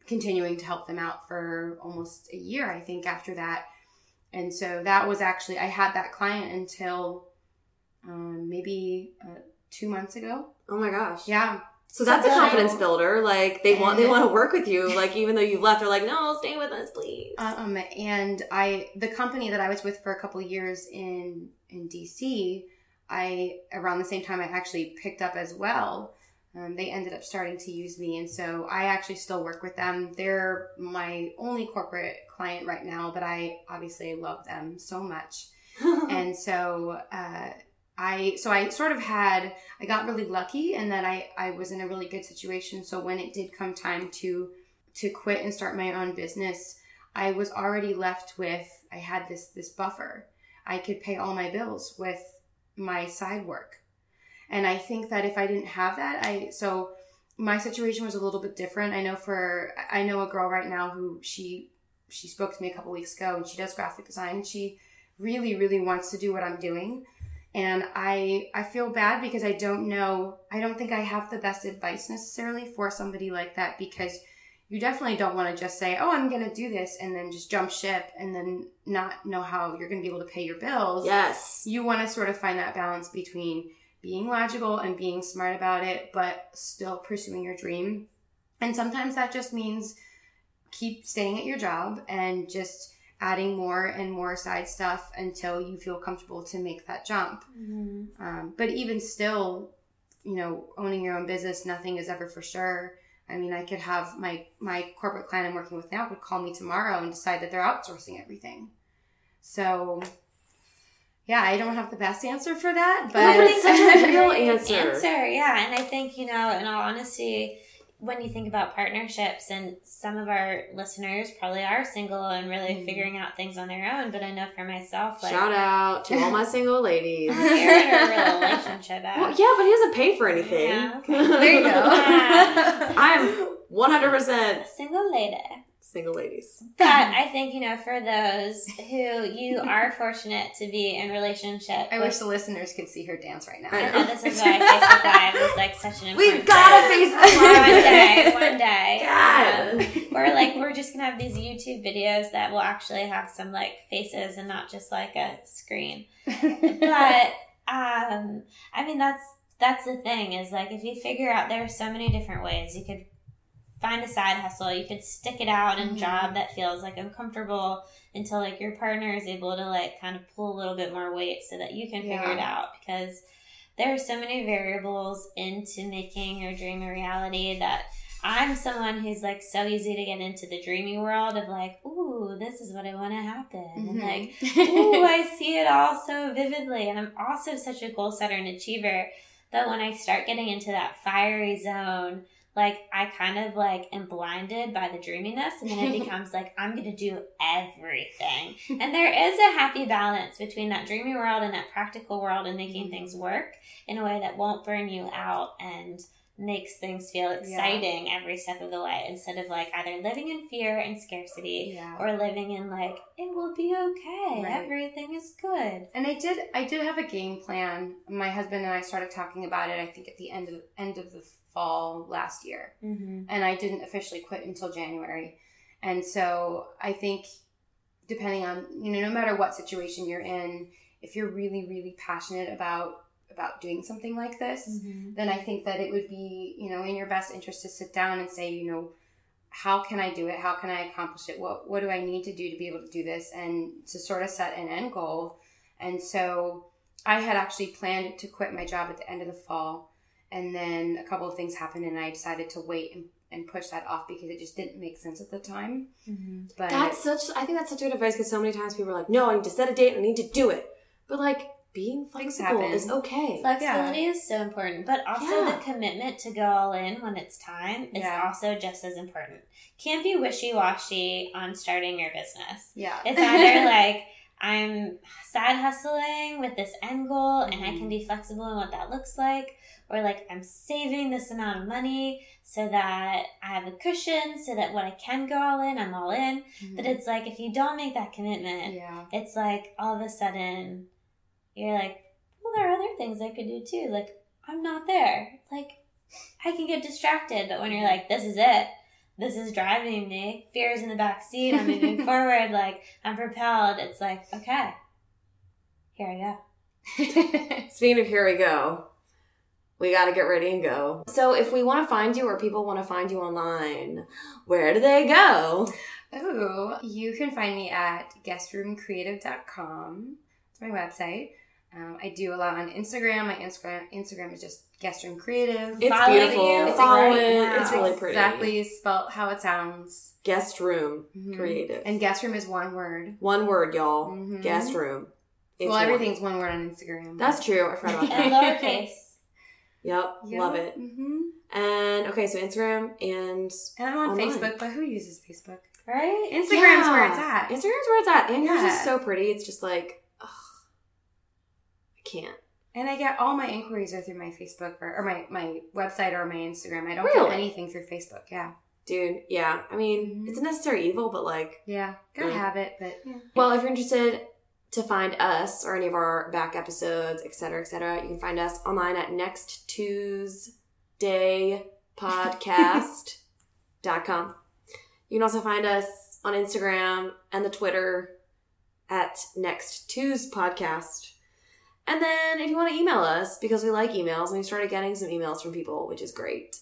continuing to help them out for almost a year, I think, after that. And so that was actually I had that client until um, maybe uh, two months ago. Oh my gosh. Yeah, So that's a confidence builder. Like they want they want to work with you. Like even though you left, they're like, no, stay with us, please. Um, and I, the company that I was with for a couple of years in in DC, I around the same time I actually picked up as well. Um, they ended up starting to use me, and so I actually still work with them. They're my only corporate client right now, but I obviously love them so much, and so. Uh, I so I sort of had I got really lucky and that I I was in a really good situation. So when it did come time to to quit and start my own business, I was already left with I had this this buffer. I could pay all my bills with my side work. And I think that if I didn't have that, I so my situation was a little bit different. I know for I know a girl right now who she she spoke to me a couple weeks ago and she does graphic design she really really wants to do what I'm doing and I I feel bad because I don't know I don't think I have the best advice necessarily for somebody like that because you definitely don't want to just say oh I'm going to do this and then just jump ship and then not know how you're going to be able to pay your bills. Yes. You want to sort of find that balance between being logical and being smart about it but still pursuing your dream. And sometimes that just means keep staying at your job and just adding more and more side stuff until you feel comfortable to make that jump. Mm-hmm. Um, but even still, you know, owning your own business, nothing is ever for sure. I mean, I could have my my corporate client I'm working with now could call me tomorrow and decide that they're outsourcing everything. So, yeah, I don't have the best answer for that, but No, but it's such a real answer. Answer, yeah. And I think, you know, in all honesty, when you think about partnerships, and some of our listeners probably are single and really Mhm. figuring out things on their own, but I know for myself, like, Shout out to all my single ladies. you're in a real relationship. At. Well, yeah, but he doesn't pay for anything. Yeah, okay. there you go. I am 100% Single lady. Single ladies. But I think, you know, for those who you are fortunate to be in relationship I with wish the listeners could see her dance right now. I I know this is why Facebook Live is like such an important We got a thing. Facebook one Live. day, one day. God. Um, we're like we're just gonna have these YouTube videos that will actually have some like faces and not just like a screen. But um, I mean that's that's the thing is like if you figure out there are so many different ways you could find a side hustle you could stick it out in a Mhm. job that feels like uncomfortable until like your partner is able to like kind of pull a little bit more weight so that you can figure Yeah. it out because there are so many variables into making your dream a reality that I'm someone who's like so easy to get into the dreamy world of like, ooh, this is what I want to happen. And Mhm. like, ooh, I see it all so vividly. And I'm also such a goal setter and achiever that when I start getting into that fiery zone, like I kind of like am blinded by the dreaminess and then it becomes like I'm gonna do everything. And there is a happy balance between that dreamy world and that practical world and making Mhm. things work in a way that won't burn you out and makes things feel exciting every step of the way instead of like either living in fear and scarcity yeah. or living in like it will be okay Right. everything is good And I did I did have a game plan. My husband and I started talking about it I think at the end of end of the fall last year. mm-hmm. And I didn't officially quit until January. And so I think depending on you know no matter what situation you're in, if you're really really passionate about about doing something like this, Mm-hmm. then I think that it would be, you know, in your best interest to sit down and say, you know, how can I do it? How can I accomplish it? What what do I need to do to be able to do this? And to sort of set an end goal. And so I had actually planned to quit my job at the end of the fall. And then a couple of things happened and I decided to wait and, and push that off because it just didn't make sense at the time. Mm-hmm. But That's such, I think that's such a good advice because so many times people are like, no, I need to set a date and I need to do it. But like, being flexible is okay. Flexibility is so important, but also Yeah. the commitment to go all in when it's time is Yeah. also just as important. Can't be wishy washy on starting your business. yeah. It's either like I'm side hustling with this end goal and I Mhm. can be flexible in what that looks like, or like I'm saving this amount of money so that I have a cushion so that when I can go all in, I'm all in. But it's like if you don't make that commitment, yeah. it's like all of a sudden you're like, well, there are other things I could do too. Like, I'm not there. Like, I can get distracted, but when you're like, this is it, this is driving me, fear is in the back seat, I'm moving forward, like, I'm propelled, it's like, okay, here I go. Speaking of here we go, we got to get ready and go. So if we want to find you or people want to find you online, where do they go? Oh, you can find me at guestroomcreative.com. It's my website. Um, I do a lot on Instagram. My Instagram Instagram is just guest room creative. It's Follow beautiful. you Follow right it. now. It's really pretty. Exactly spelled how it sounds. Guest room Mhm. creative. And guest room is one word. one word, y'all. Mhm. Guest room. It's well, everything's one word on Instagram. That's true. I forgot about that. lowercase. yep. Love it. hmm And okay, so Instagram and And I'm on Online. Facebook, but who uses Facebook? Right? Instagram's where it's at. Instagram's where it's at. And yours is so pretty. It's just like, ugh, I can't. And I get all my inquiries are through my Facebook or, or my, my website or my Instagram. I don't Really? get anything through Facebook. Yeah. Dude, yeah. I mean, Mhm. it's a necessary evil, but like, Yeah. Gotta Yeah. have it, but yeah. well, if you're interested to find us or any of our back episodes, et cetera, et cetera, you can find us online at next Tuesday podcast.com. You can also find us on Instagram and the Twitter at Next Tues Podcast. And then if you want to email us, because we like emails, and we started getting some emails from people, which is great,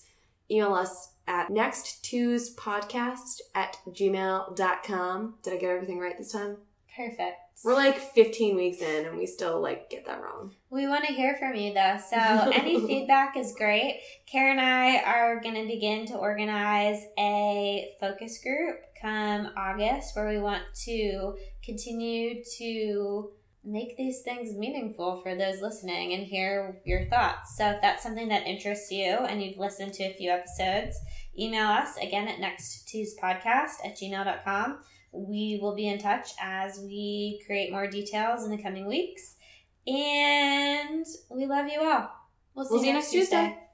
email us at nexttuespodcast at gmail.com. Did I get everything right this time? Perfect. We're like 15 weeks in and we still like get that wrong. We want to hear from you though, so any feedback is great. Kara and I are going to begin to organize a focus group come August where we want to continue to make these things meaningful for those listening and hear your thoughts. So if that's something that interests you and you've listened to a few episodes, email us again at nexttuespodcast at gmail.com. We will be in touch as we create more details in the coming weeks. And we love you all. We'll see, We'll see you you next next Tuesday. Tuesday.